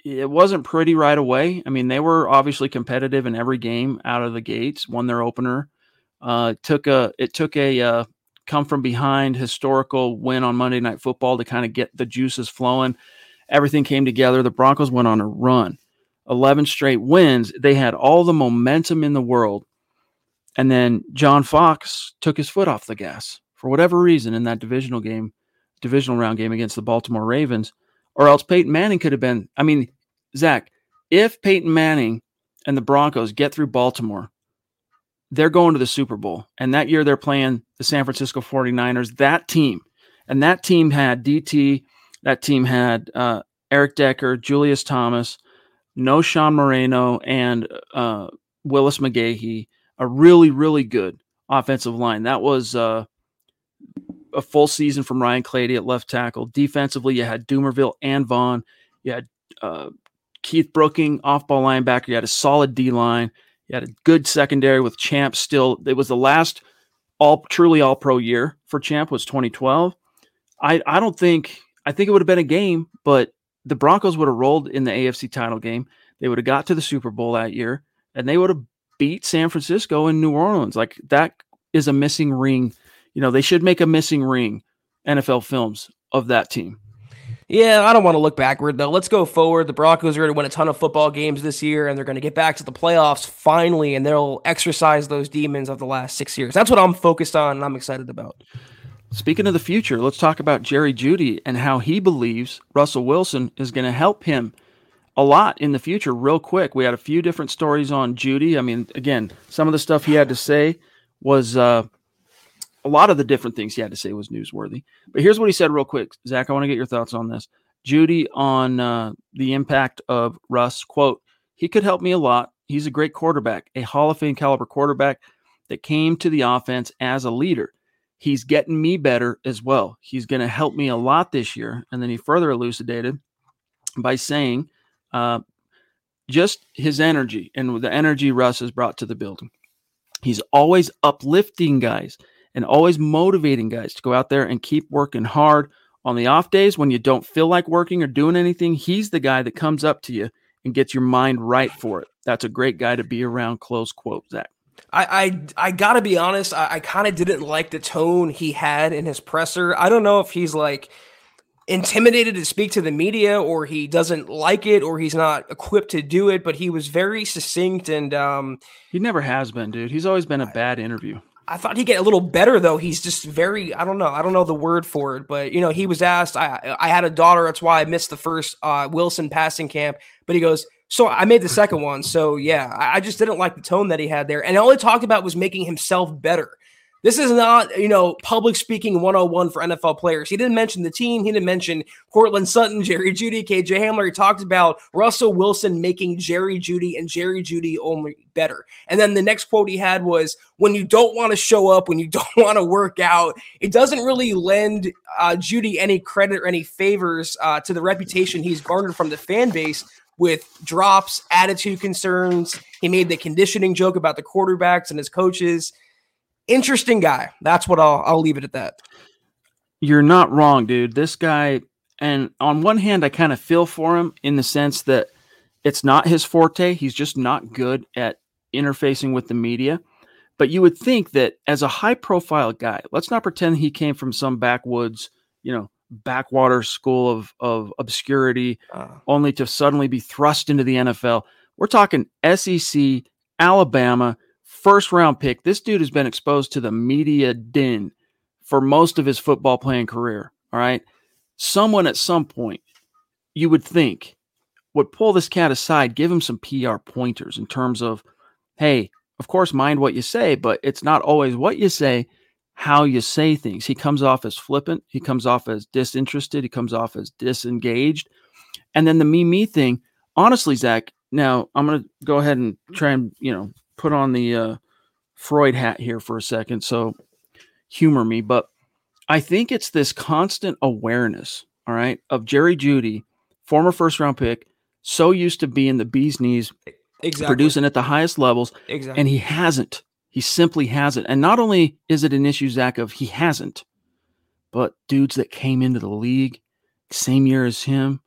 Speaker 1: it wasn't pretty right away. I mean, they were obviously competitive in every game out of the gates, won their opener. Uh, took a it took a uh, come from behind historical win on Monday Night Football to kind of get the juices flowing. Everything came together. The Broncos went on a run, 11 straight wins. They had all the momentum in the world. And then John Fox took his foot off the gas for whatever reason in that divisional game, divisional round game against the Baltimore Ravens, or else Peyton Manning could have been. I mean, Zack, if Peyton Manning and the Broncos get through Baltimore, they're going to the Super Bowl. And that year they're playing the San Francisco 49ers. That team, and that team had DT, that team had uh, Eric Decker, Julius Thomas, Knowshon Moreno, and uh, Willis McGahee, a really, really good offensive line. That was uh, a full season from Ryan Clady at left tackle. Defensively, you had Dumervil and Von. You had uh, Keith Brooking, off ball linebacker. You had a solid D line. You had a good secondary with Champ still. It was the last all truly all pro year for Champ was 2012. I, I don't think I think it would have been a game, but the Broncos would have rolled in the AFC title game. They would have got to the Super Bowl that year, and they would have beat San Francisco and New Orleans. Like that is a missing ring you know, they should make a missing ring NFL films of that team.
Speaker 2: Yeah, I don't want to look backward though. Let's go forward. The Broncos are going to win a ton of football games this year, and they're going to get back to the playoffs finally, and they'll exercise those demons of the last six years. That's what I'm focused on, and I'm excited about.
Speaker 1: Speaking of the future, let's talk about Jerry Jeudy and how he believes Russell Wilson is going to help him a lot in the future. Real quick, we had a few different stories on Jeudy. I mean, again, some of the stuff he had to say was uh, a lot of the different things he had to say was newsworthy. But here's what he said, real quick, Zack. I want to get your thoughts on this. Jeudy on uh, the impact of Russ. Quote: He could help me a lot. He's a great quarterback, a Hall of Fame caliber quarterback that came to the offense as a leader he's getting me better as well. He's going to help me a lot this year. And then he further elucidated by saying uh, just his energy and the energy Russ has brought to the building. He's always uplifting guys and always motivating guys to go out there and keep working hard. On the off days when you don't feel like working or doing anything, he's the guy that comes up to you and gets your mind right for it. That's a great guy to be around. Close quote, Zack.
Speaker 2: I I, I gotta be honest. I, I kind of didn't like the tone he had in his presser. I don't know if he's like intimidated to speak to the media, or he doesn't like it, or he's not equipped to do it. But he was very succinct, and um,
Speaker 1: he never has been, dude. He's always been a bad interview.
Speaker 2: I thought he'd get a little better though. He's just very I don't know. I don't know the word for it, but you know, he was asked, I I had a daughter, that's why I missed the first uh, Wilson passing camp. But he goes, so I made the second one. So yeah, I just didn't like the tone that he had there. And all he talked about was making himself better. This is not, you know, public speaking 101 for NFL players. He didn't mention the team. He didn't mention Courtland Sutton, Jerry Jeudy, KJ Hamler. He talked about Russell Wilson making Jerry Jeudy and Jerry Jeudy only better. And then the next quote he had was, when you don't want to show up, when you don't want to work out, it doesn't really lend uh, Jeudy any credit or any favors uh, to the reputation he's garnered from the fan base with drops, attitude concerns. He made the conditioning joke about the quarterbacks and his coaches. Interesting guy. That's what I'll I'll leave it at that.
Speaker 1: You're not wrong, dude. This guy and on one hand I kind of feel for him in the sense that it's not his forte. He's just not good at interfacing with the media. But you would think that as a high profile guy, let's not pretend he came from some backwoods, you know, backwater school of of obscurity, uh. only to suddenly be thrust into the NFL. We're talking SEC, Alabama, first round pick. This dude has been exposed to the media din for most of his football playing career. All right. Someone at some point, you would think, would pull this cat aside, give him some PR pointers in terms of, hey, of course, mind what you say, but it's not always what you say how you say things. He comes off as flippant. He comes off as disinterested. He comes off as disengaged. And then the me me thing, honestly, Zack. Now I'm going to go ahead and try and you know put on the uh, Freud hat here for a second. So humor me, but I think it's this constant awareness, all right, of Jerry Jeudy, former first round pick, so used to being the bee's knees, exactly. producing at the highest levels, exactly. and he hasn't. He simply hasn't. And not only is it an issue, Zack, of he hasn't, but dudes that came into the league same year as him,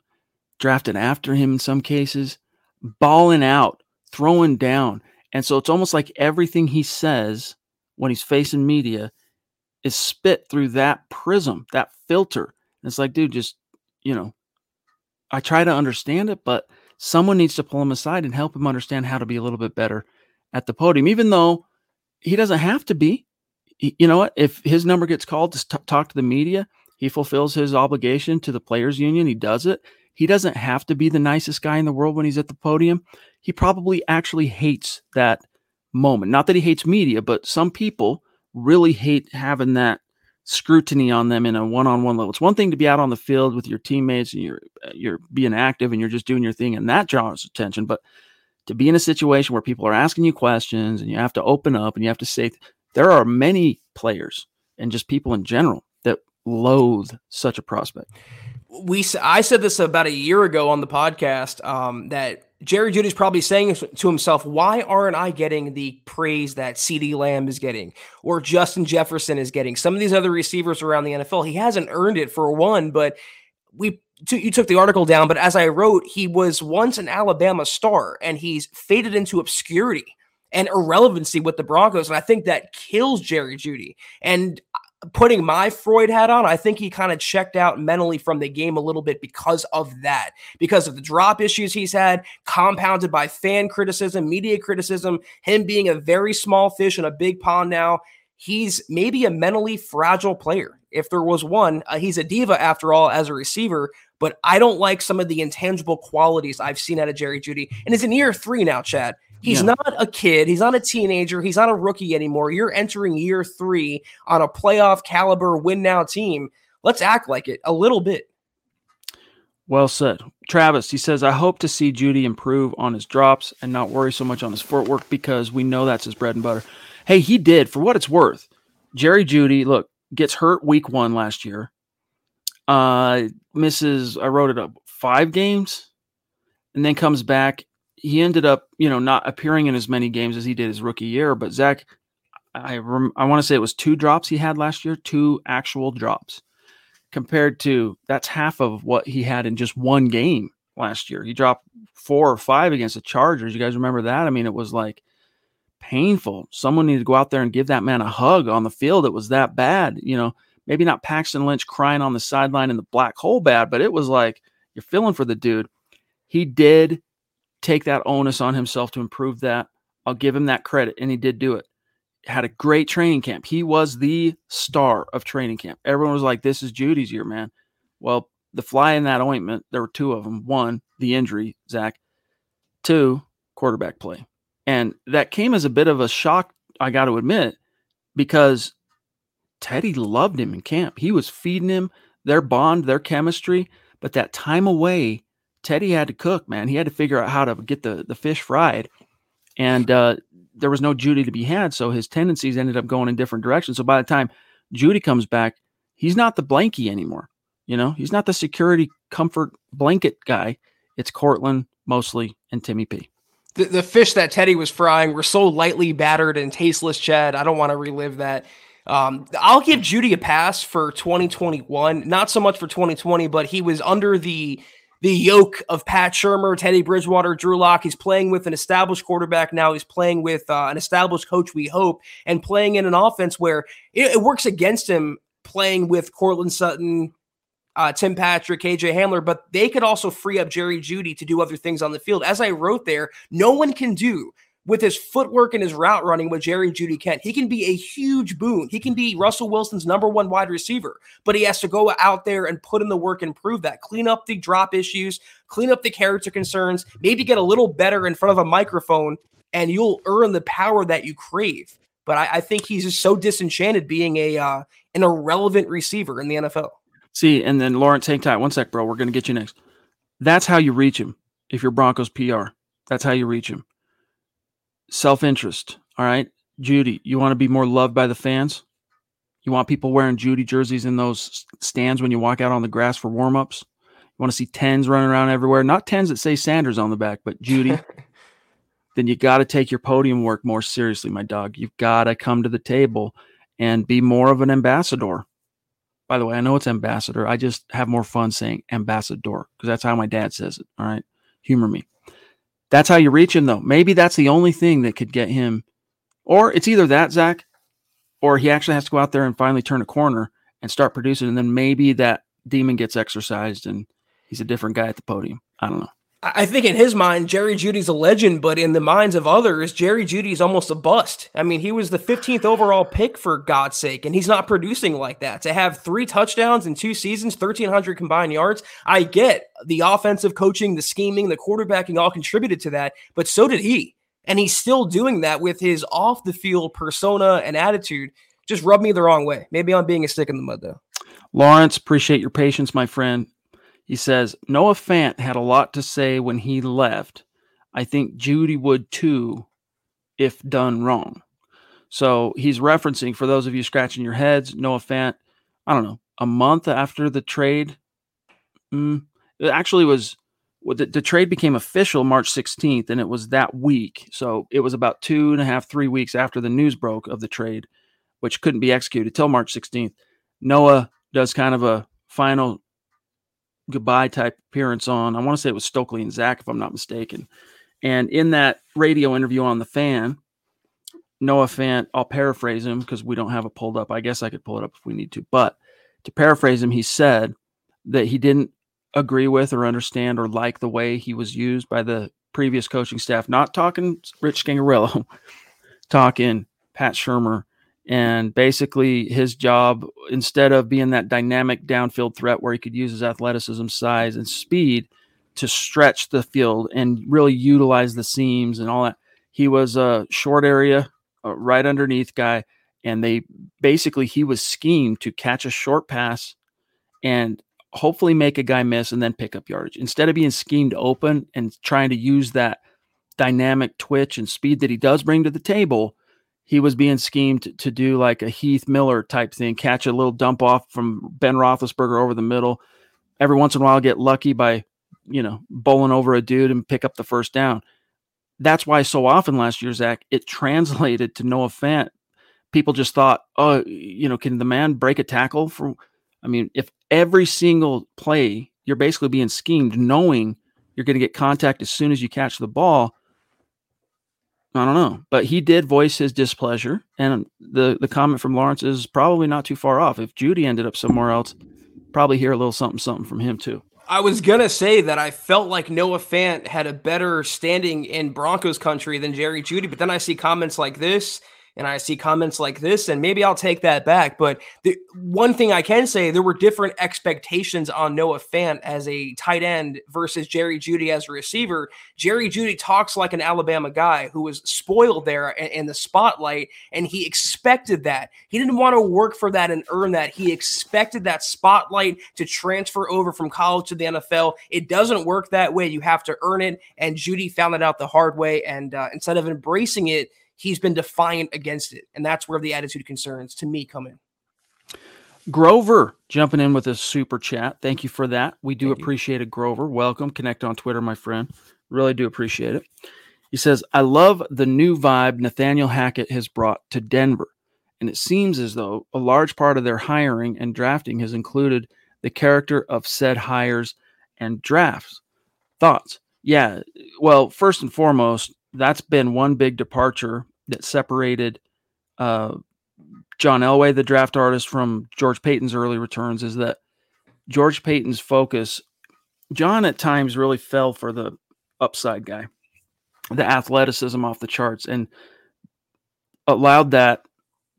Speaker 1: drafted after him in some cases, balling out, throwing down. And so it's almost like everything he says when he's facing media is spit through that prism, that filter. And it's like, dude, just, you know, I try to understand it, but someone needs to pull him aside and help him understand how to be a little bit better at the podium, even though he doesn't have to be. You know what? If his number gets called to t- talk to the media, he fulfills his obligation to the players union. He does it. He doesn't have to be the nicest guy in the world when he's at the podium. He probably actually hates that moment. Not that he hates media, but some people really hate having that scrutiny on them in a one-on-one level. It's one thing to be out on the field with your teammates and you're uh, you're being active and you're just doing your thing and that draws attention, but to be in a situation where people are asking you questions and you have to open up and you have to say there are many players and just people in general that loathe such a prospect.
Speaker 2: We I said this about a year ago on the podcast um, that Jerry Jeudy's probably saying to himself, "Why aren't I getting the praise that CeeDee Lamb is getting or Justin Jefferson is getting? Some of these other receivers around the NFL, he hasn't earned it for one, but we you took the article down, but as I wrote, he was once an Alabama star and he's faded into obscurity and irrelevancy with the Broncos. And I think that kills Jerry Jeudy. And putting my Freud hat on, I think he kind of checked out mentally from the game a little bit because of that, because of the drop issues he's had, compounded by fan criticism, media criticism, him being a very small fish in a big pond now. He's maybe a mentally fragile player. If there was one, uh, he's a diva after all as a receiver, but I don't like some of the intangible qualities I've seen out of Jerry Jeudy. And it's in year three now, Chad. He's yeah. not a kid. He's not a teenager. He's not a rookie anymore. You're entering year three on a playoff caliber win now team. Let's act like it a little bit.
Speaker 1: Well said. Travis, he says, I hope to see Jeudy improve on his drops and not worry so much on his footwork because we know that's his bread and butter. Hey, he did, for what it's worth. Jerry Jeudy, look, gets hurt week one last year. Uh misses, I wrote it up, five games, and then comes back he ended up, you know, not appearing in as many games as he did his rookie year. But Zack, I rem- I want to say it was two drops he had last year, two actual drops, compared to that's half of what he had in just one game last year. He dropped four or five against the Chargers. You guys remember that? I mean, it was like painful. Someone needed to go out there and give that man a hug on the field. It was that bad. You know, maybe not Paxton Lynch crying on the sideline in the black hole bad, but it was like you're feeling for the dude. He did take that onus on himself to improve that. I'll give him that credit, and he did do it. Had a great training camp. He was the star of training camp. Everyone was like, "This is Jeudy's year, man." Well, the fly in that ointment. There were two of them. One, the injury, Zack. Two, quarterback play, and that came as a bit of a shock. I got to admit, because Teddy loved him in camp. He was feeding him their bond, their chemistry. But that time away Teddy had to cook, man. He had to figure out how to get the the fish fried, and uh, there was no Jeudy to be had. So his tendencies ended up going in different directions. So by the time Jeudy comes back, he's not the blankie anymore. You know, he's not the security comfort blanket guy. It's Courtland mostly and Timmy P.
Speaker 2: The, the fish that Teddy was frying were so lightly battered and tasteless, Chad. I don't want to relive that. Um, I'll give Jeudy a pass for 2021, not so much for 2020, but he was under the the yoke of Pat Shurmur, Teddy Bridgewater, Drew Lock. He's playing with an established quarterback now. He's playing with uh, an established coach, we hope, and playing in an offense where it, it works against him playing with Courtland Sutton, uh, Tim Patrick, KJ Hamler, but they could also free up Jerry Jeudy to do other things on the field. As I wrote there, no one can do with his footwork and his route running with Jerry and Jeudy Kent. He can be a huge boon. He can be Russell Wilson's number one wide receiver, but he has to go out there and put in the work and prove that. Clean up the drop issues, clean up the character concerns, maybe get a little better in front of a microphone, and you'll earn the power that you crave. But I, I think he's just so disenchanted being a uh, an irrelevant receiver in the NFL.
Speaker 1: See, and then Lawrence, hang tight. One sec, bro. We're to get you next. That's how you reach him. If you're Broncos PR, that's how you reach him self interest. All right. Jeudy, you want to be more loved by the fans? You want people wearing Jeudy jerseys in those stands when you walk out on the grass for warm ups? You want to see tens running around everywhere? Not tens that say Sanders on the back, but Jeudy. then you got to take your podium work more seriously, my dog. You've got to come to the table and be more of an ambassador. By the way, I know it's ambassador. I just have more fun saying ambassador because that's how my dad says it. All right. Humor me. That's how you reach him, though. Maybe that's the only thing that could get him. Or it's either that, Zack, or he actually has to go out there and finally turn a corner and start producing. And then maybe that demon gets exercised and he's a different guy at the podium. I don't know.
Speaker 2: I think in his mind, Jerry Jeudy's a legend, but in the minds of others, Jerry Jeudy's almost a bust. I mean, he was the 15th overall pick for God's sake, and he's not producing like that. To have three touchdowns in two seasons, 1,300 combined yards, I get the offensive coaching, the scheming, the quarterbacking all contributed to that, but so did he. And he's still doing that with his off the field persona and attitude. Just rub me the wrong way. Maybe I'm being a stick in the mud, though.
Speaker 1: Lawrence, appreciate your patience, my friend. He says Noah Fant had a lot to say when he left. I think Jeudy would too if done wrong. So he's referencing for those of you scratching your heads, Noah Fant, I don't know, a month after the trade. Mm, it actually was the, the trade became official March 16th, and it was that week. So it was about two and a half, three weeks after the news broke of the trade, which couldn't be executed till March 16th. Noah does kind of a final goodbye type appearance on, I want to say it was Stokley and Zach, if I'm not mistaken. And in that radio interview on the fan, Noah Fant, I'll paraphrase him because we don't have it pulled up. I guess I could pull it up if we need to. But to paraphrase him, he said that he didn't agree with or understand or like the way he was used by the previous coaching staff. Not talking Rich Scangarello, talking Pat Shurmur. And basically, his job, instead of being that dynamic downfield threat where he could use his athleticism, size, and speed to stretch the field and really utilize the seams and all that, he was a short area, a right underneath guy. And they basically, he was schemed to catch a short pass and hopefully make a guy miss and then pick up yardage instead of being schemed open and trying to use that dynamic twitch and speed that he does bring to the table he was being schemed to, do like a Heath Miller type thing, catch a little dump off from Ben Roethlisberger over the middle. Every once in a while, get lucky by, you know, bowling over a dude and pick up the first down. That's why so often last year, Zack, it translated to Noah Fant. People just thought, oh, you know, can the man break a tackle? For, I mean, if every single play you're basically being schemed, knowing you're going to get contact as soon as you catch the ball I don't know, but he did voice his displeasure, and the the comment from Lawrence is probably not too far off. If Jeudy ended up somewhere else, probably hear a little something something from him too.
Speaker 2: I was gonna say that I felt like Noah Fant had a better standing in Broncos country than Jerry Jeudy, but then I see comments like this, and I see comments like this, and maybe I'll take that back. But the one thing I can say, there were different expectations on Noah Fant as a tight end versus Jerry Jeudy as a receiver. Jerry Jeudy talks like an Alabama guy who was spoiled there in, the spotlight, and he expected that. He didn't want to work for that and earn that. He expected that spotlight to transfer over from college to the NFL. It doesn't work that way. You have to earn it, and Jeudy found it out the hard way. And uh, instead of embracing it, he's been defiant against it. And that's where the attitude concerns to me come in.
Speaker 1: Grover jumping in with a super chat. Thank you for that. We do
Speaker 2: Thank
Speaker 1: appreciate it, Grover. Welcome. Connect on Twitter, my friend. Really do appreciate it. He says, I love the new vibe Nathaniel Hackett has brought to Denver. And it seems as though a large part of their hiring and drafting has included the character of said hires and drafts. Thoughts? Yeah. Well, first and foremost, that's been one big departure that separated uh, John Elway, the draft artist, from George Paton's early returns is that George Paton's focus, John at times really fell for the upside guy, the athleticism off the charts, and allowed that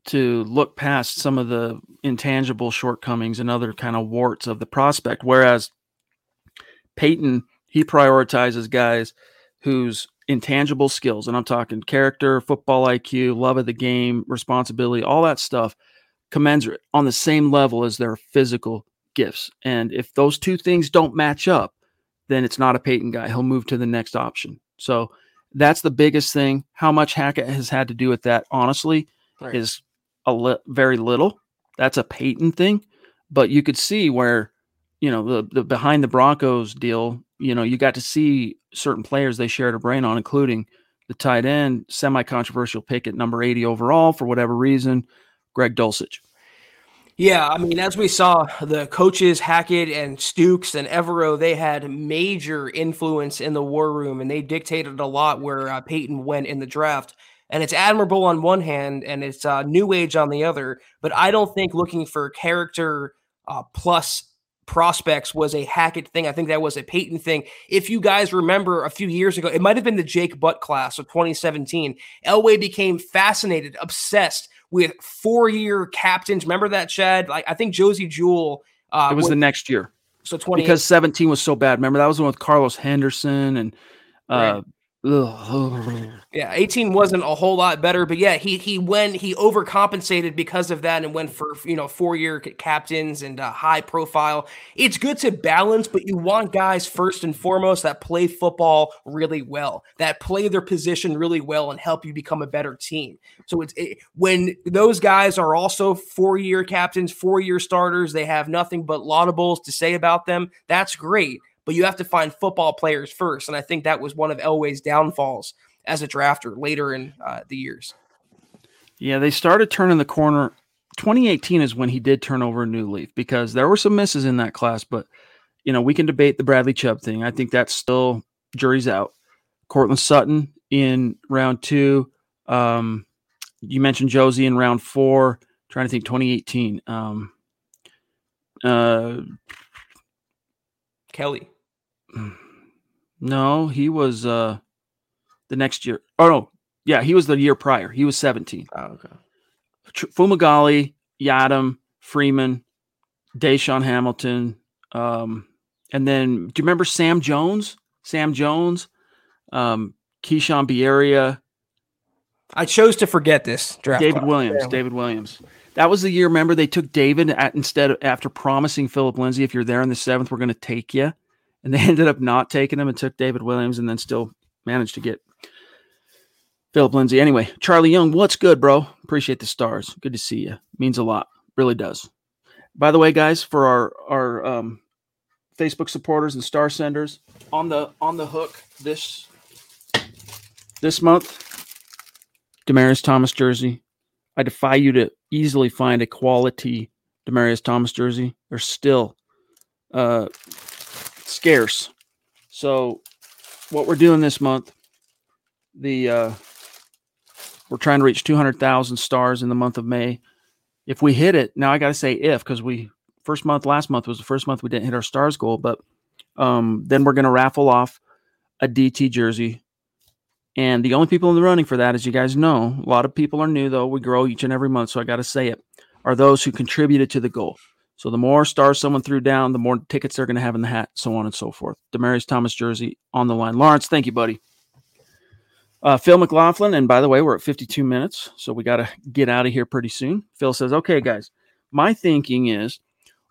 Speaker 1: to look past some of the intangible shortcomings and other kind of warts of the prospect. Whereas Paton, he prioritizes guys whose intangible skills, and I'm talking character, football IQ, love of the game, responsibility, all that stuff, commensurate on the same level as their physical gifts. And if those two things don't match up, then it's not a Paton guy. He'll move to the next option. So that's the biggest thing. How much Hackett has had to do with that, honestly, right. is a li- very little. That's a Paton thing. But you could see where, you know, the, the behind the Broncos deal you know, you got to see certain players they shared a brain on, including the tight end, semi controversial pick at number 80 overall for whatever reason, Greg Dulcich.
Speaker 2: Yeah, I mean, as we saw, the coaches Hackett and Stukes and Evero, they had major influence in the war room, and they dictated a lot where uh, Paton went in the draft. And it's admirable on one hand, and it's uh, new age on the other. But I don't think looking for character uh, plus prospects was a Hackett thing. I think that was a Paton thing. If you guys remember a few years ago, it might have been the Jake Butt class of 2017. Elway became fascinated, obsessed with four-year captains. Remember that, Chad? Like I think Josey Jewell.
Speaker 1: Uh, it was the next year.
Speaker 2: So 20
Speaker 1: because 17 was so bad. Remember that was the one with Carlos Henderson and uh, right.
Speaker 2: Yeah, 18 wasn't a whole lot better, but yeah, he he went he overcompensated because of that and went for you know four year captains and uh, high profile. It's good to balance, but you want guys first and foremost that play football really well, that play their position really well, and help you become a better team. So it's it, when those guys are also four year captains, four year starters, they have nothing but laudables to say about them. That's great but you have to find football players first. And I think that was one of Elway's downfalls as a drafter later in uh, the years.
Speaker 1: Yeah, they started turning the corner. 2018 is when he did turn over a new leaf because there were some misses in that class, but you know, we can debate the Bradley Chubb thing. I think that's still jury's out. Courtland Sutton in round two. Um, you mentioned Josey in round four. Trying to think 2018. Um, uh,
Speaker 2: Kelly.
Speaker 1: No, he was uh the next year. Oh no, yeah, he was the year prior. He was 17.
Speaker 2: Oh, okay.
Speaker 1: Fumagalli, Yiadom, Freeman, DaeSean Hamilton, um, and then do you remember Sam Jones? Sam Jones, um, Keishawn Bierria.
Speaker 2: I chose to forget this draft.
Speaker 1: David class. Williams. Yeah. David Williams. That was the year. Remember, they took David at, instead of after promising Philip Lindsay, if you're there in the seventh, we're going to take you, and they ended up not taking him and took David Williams, and then still managed to get Philip Lindsay. Anyway, Charlie Young, what's good, bro? Appreciate the stars. Good to see you. Means a lot. Really does. By the way, guys, for our our um, Facebook supporters and star senders on the on the hook this this month, Demaryius Thomas jersey. I defy you to easily find a quality Demaryius Thomas jersey. They're still uh, scarce. So, what we're doing this month, the uh, we're trying to reach 200,000 stars in the month of May. If we hit it, now I got to say if because we first month last month was the first month we didn't hit our stars goal, but um, then we're going to raffle off a DT jersey. And the only people in the running for that, as you guys know, a lot of people are new though. We grow each and every month, so I got to say it, are those who contributed to the goal. So the more stars someone threw down, the more tickets they're going to have in the hat, so on and so forth. Demaryius Thomas jersey on the line. Lawrence, thank you, buddy. Uh, Phil McLaughlin, and by the way, we're at 52 minutes, so we got to get out of here pretty soon. Phil says, okay, guys, my thinking is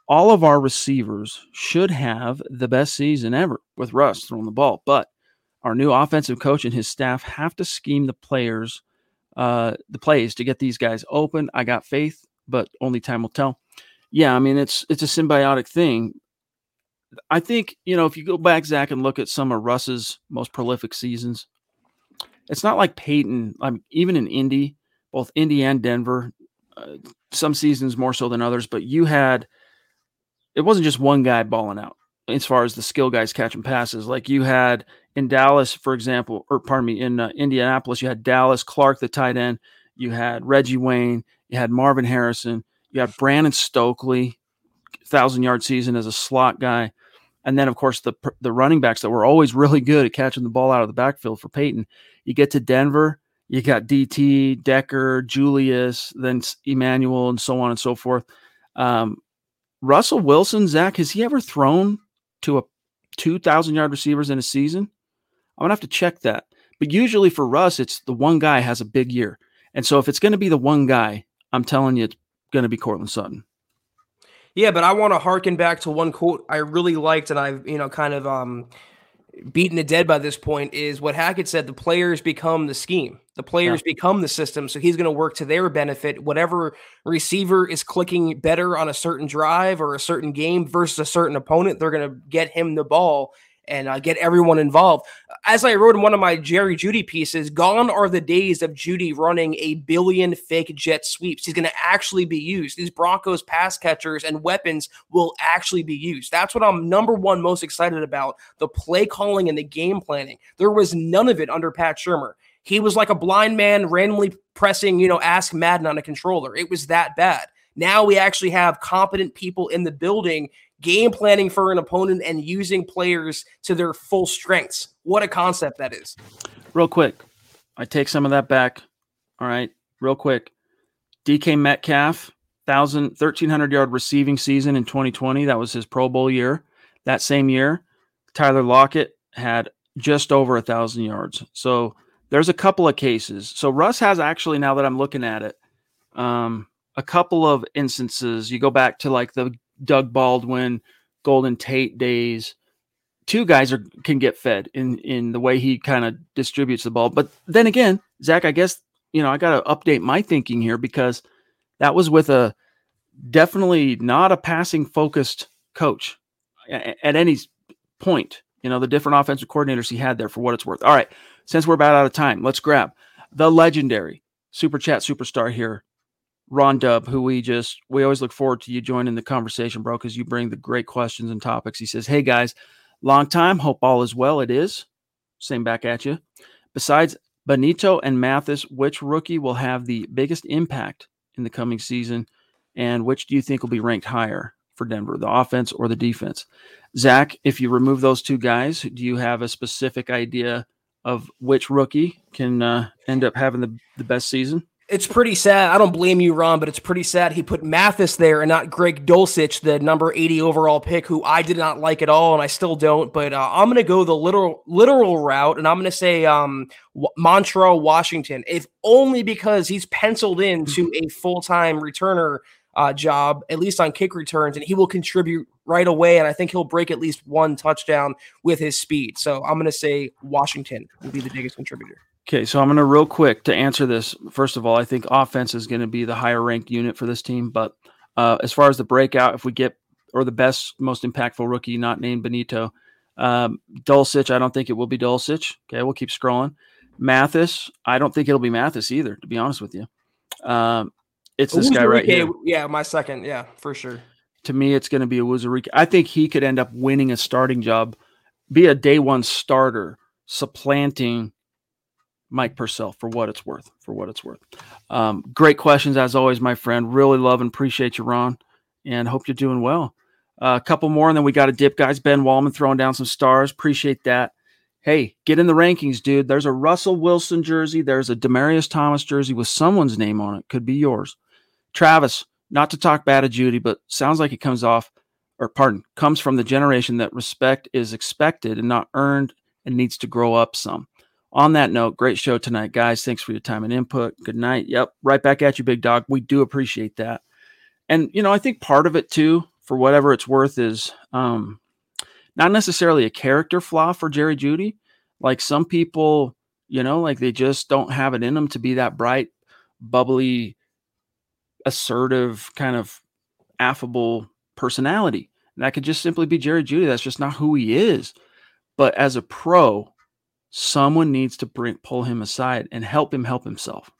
Speaker 1: all of our receivers should have the best season ever with Russ throwing the ball, but our new offensive coach and his staff have to scheme the players, uh, the plays to get these guys open. I got faith, but only time will tell. Yeah, I mean it's it's a symbiotic thing. I think you know if you go back, Zack, and look at some of Russ's most prolific seasons, it's not like Peyton. I mean, even in Indy, both Indy and Denver, uh, some seasons more so than others. But you had, it wasn't just one guy balling out as far as the skill guys catching passes. Like you had in Dallas, for example, or pardon me, in uh, Indianapolis, you had Dallas Clark, the tight end. You had Reggie Wayne. You had Marvin Harrison. You had Brandon Stokley, thousand yard season as a slot guy. And then, of course, the the running backs that were always really good at catching the ball out of the backfield for Peyton. You get to Denver, you got DT, Decker, Julius, then Emmanuel, and so on and so forth. Um, Russell Wilson, Zack, has he ever thrown to a 2,000 yard receivers in a season? I'm to have to check that. But usually for Russ, it's the one guy has a big year. And so if it's going to be the one guy, I'm telling you, it's going to be Courtland Sutton.
Speaker 2: Yeah, but I want to harken back to one quote I really liked, and I've you know kind of um, beaten it dead by this point. Is what Hackett said: the players become the scheme, the players yeah. become the system. So he's going to work to their benefit. Whatever receiver is clicking better on a certain drive or a certain game versus a certain opponent, they're going to get him the ball, and uh, get everyone involved. As I wrote in one of my Jerry Jeudy pieces, gone are the days of Jeudy running a billion fake jet sweeps. He's going to actually be used. These Broncos pass catchers and weapons will actually be used. That's what I'm number one most excited about the play calling and the game planning. There was none of it under Pat Shurmur. He was like a blind man randomly pressing, you know, ask Madden on a controller. It was that bad. Now we actually have competent people in the building game planning for an opponent and using players to their full strengths. What a concept that is.
Speaker 1: Real quick, I take some of that back. All right, real quick. DK Metcalf, 1,000, 1,300 yard receiving season in 2020. That was his Pro Bowl year. That same year, Tyler Lockett had just over a 1,000 yards. So there's a couple of cases. So Russ has actually, now that I'm looking at it, um, a couple of instances. You go back to like the Doug Baldwin, Golden Tate days. Two guys are can get fed in in the way he kind of distributes the ball. But then again, Zack, I guess you know I got to update my thinking here because that was with a definitely not a passing focused coach at any point. You know the different offensive coordinators he had there for what it's worth. All right, since we're about out of time, let's grab the legendary super chat superstar here, Ron Dub, who we just we always look forward to you joining the conversation, bro, because you bring the great questions and topics. He says, "Hey guys, long time. Hope all is well. It is. Same back at you. Besides Bonitto and Mathis, which rookie will have the biggest impact in the coming season? And which do you think will be ranked higher for Denver, the offense or the defense? Zack, if you remove those two guys, do you have a specific idea of which rookie can uh, end up having the, the best season?
Speaker 2: It's pretty sad. I don't blame you, Ron, but it's pretty sad he put Mathis there and not Greg Dulcich, the number 80 overall pick, who I did not like at all, and I still don't. But uh, I'm going to go the literal literal route, and I'm going to say um, Montrell Washington, if only because he's penciled into a full time returner uh, job, at least on kick returns, and he will contribute right away. And I think he'll break at least one touchdown with his speed. So I'm going to say Washington will be the biggest contributor.
Speaker 1: Okay, so I'm going to real quick to answer this. First of all, I think offense is going to be the higher ranked unit for this team. But uh, as far as the breakout, if we get or the best, most impactful rookie not named Bonitto, um, Dulcich, I don't think it will be Dulcich. Okay, we'll keep scrolling. Mathis, I don't think it'll be Mathis either. To be honest with you, um, it's this guy right here.
Speaker 2: Yeah, my second. Yeah, for sure.
Speaker 1: To me, it's going to be Uwazurike. I think he could end up winning a starting job, be a day one starter, supplanting Mike Purcell for what it's worth. For what it's worth. Um, great questions as always, my friend. Really love and appreciate you, Ron, and hope you're doing well. Uh, a couple more, and then we got a dip, guys. Ben Wallman throwing down some stars. Appreciate that. Hey, get in the rankings, dude. There's a Russell Wilson jersey. There's a Demaryius Thomas jersey with someone's name on it. Could be yours. Travis, not to talk bad of Jeudy, but sounds like it comes off, or pardon, comes from the generation that respect is expected and not earned and needs to grow up some on that note, great show tonight, guys. Thanks for your time and input. Good night. Yep, right back at you, big dog. We do appreciate that. And you know, I think part of it too, for whatever it's worth, is um, not necessarily a character flaw for Jerry Jeudy. Like some people, you know, like they just don't have it in them to be that bright, bubbly, assertive, kind of affable personality. And that could just simply be Jerry Jeudy. That's just not who he is. But as a pro, someone needs to bring pull him aside and help him help himself.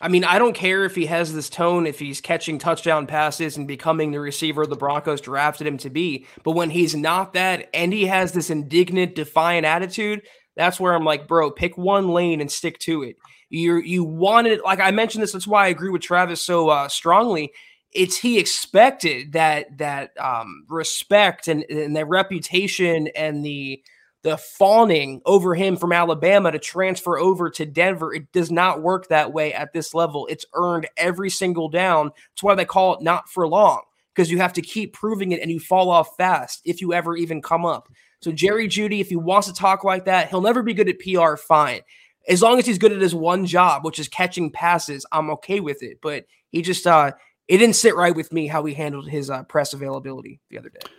Speaker 2: I mean, I don't care if he has this tone, if he's catching touchdown passes and becoming the receiver the Broncos drafted him to be. But when he's not that and he has this indignant, defiant attitude, that's where I'm like, bro, pick one lane and stick to it. You you wanted, like I mentioned this, that's why I agree with Travis so uh, strongly. It's he expected that that um, respect and, and that reputation and the the fawning over him from Alabama to transfer over to Denver. It does not work that way at this level. It's earned every single down. That's why they call it not for long because you have to keep proving it and you fall off fast if you ever even come up. So Jerry Jeudy, if he wants to talk like that, he'll never be good at PR. Fine, as long as he's good at his one job, which is catching passes, I'm okay with it. But he just uh, it didn't sit right with me how he handled his uh, press availability the other day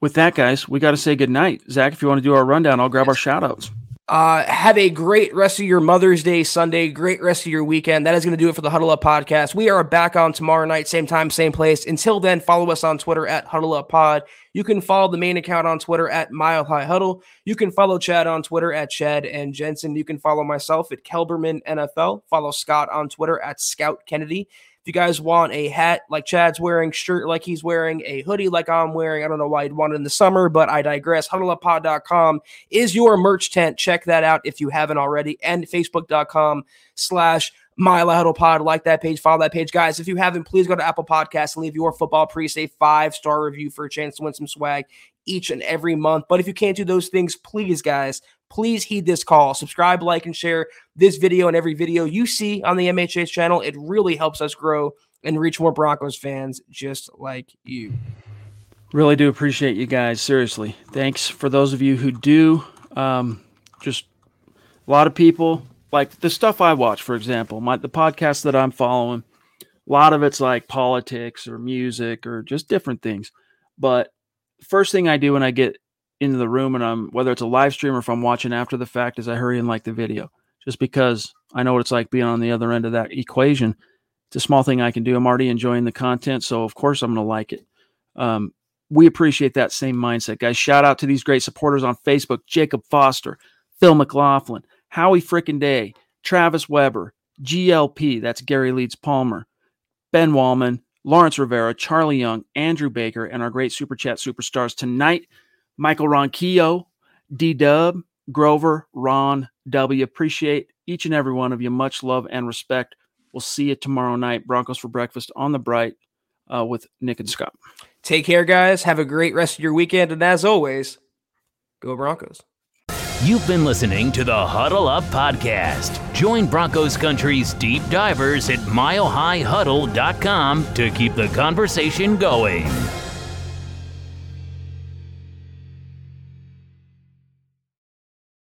Speaker 1: with that, guys, we got to say good night. Zack, if you want to do our rundown, I'll grab our shout outs.
Speaker 2: Uh, have a great rest of your Mother's Day Sunday. Great rest of your weekend. That is going to do it for the Huddle Up podcast. We are back on tomorrow night, same time, same place. Until then, follow us on Twitter at Huddle Up Pod. You can follow the main account on Twitter at Mile High Huddle. You can follow Chad on Twitter at Chad and Jensen. You can follow myself at Kelberman NFL. Follow Scott on Twitter at Scout Kennedy. If you guys want a hat like Chad's wearing, shirt like he's wearing, a hoodie like I'm wearing, I don't know why you'd want it in the summer, but I digress. HuddleUpPod.com is your merch tent. Check that out if you haven't already. And Facebook.com slash Mile Huddle Pod. Like that page, follow that page. Guys, if you haven't, please go to Apple Podcasts and leave your football priest a five star review for a chance to win some swag each and every month. But if you can't do those things, please, guys, please heed this call. Subscribe, like, and share this video and every video you see on the MHH channel. It really helps us grow and reach more Broncos fans just like you.
Speaker 1: Really do appreciate you guys. Seriously. Thanks for those of you who do. Um, just a lot of people like the stuff I watch, for example, my the podcast that I'm following, a lot of it's like politics or music or just different things. But first thing I do when I get into the room and I'm whether it's a live stream or if I'm watching after the fact is I hurry and like the video just because I know what it's like being on the other end of that equation. It's a small thing I can do. I'm already enjoying the content, so of course I'm going to like it. Um, we appreciate that same mindset, guys. Shout out to these great supporters on Facebook: Jacob Foster, Phil McLaughlin, Howie Frickin' Day, Travis Weber, GLP. That's Gary Leeds Palmer, Ben Wallman, Lawrence Rivera, Charlie Young, Andrew Baker, and our great super chat superstars tonight. Michael Ronquillo, D Dub, Grover, Ron, W. Appreciate each and every one of you. Much love and respect. We'll see you tomorrow night. Broncos for breakfast on the bright uh, with Nick and Scott.
Speaker 2: Take care, guys. Have a great rest of your weekend. And as always, go Broncos.
Speaker 3: You've been listening to the Huddle Up Podcast. Join Broncos Country's deep divers at milehighhuddle.com to keep the conversation going.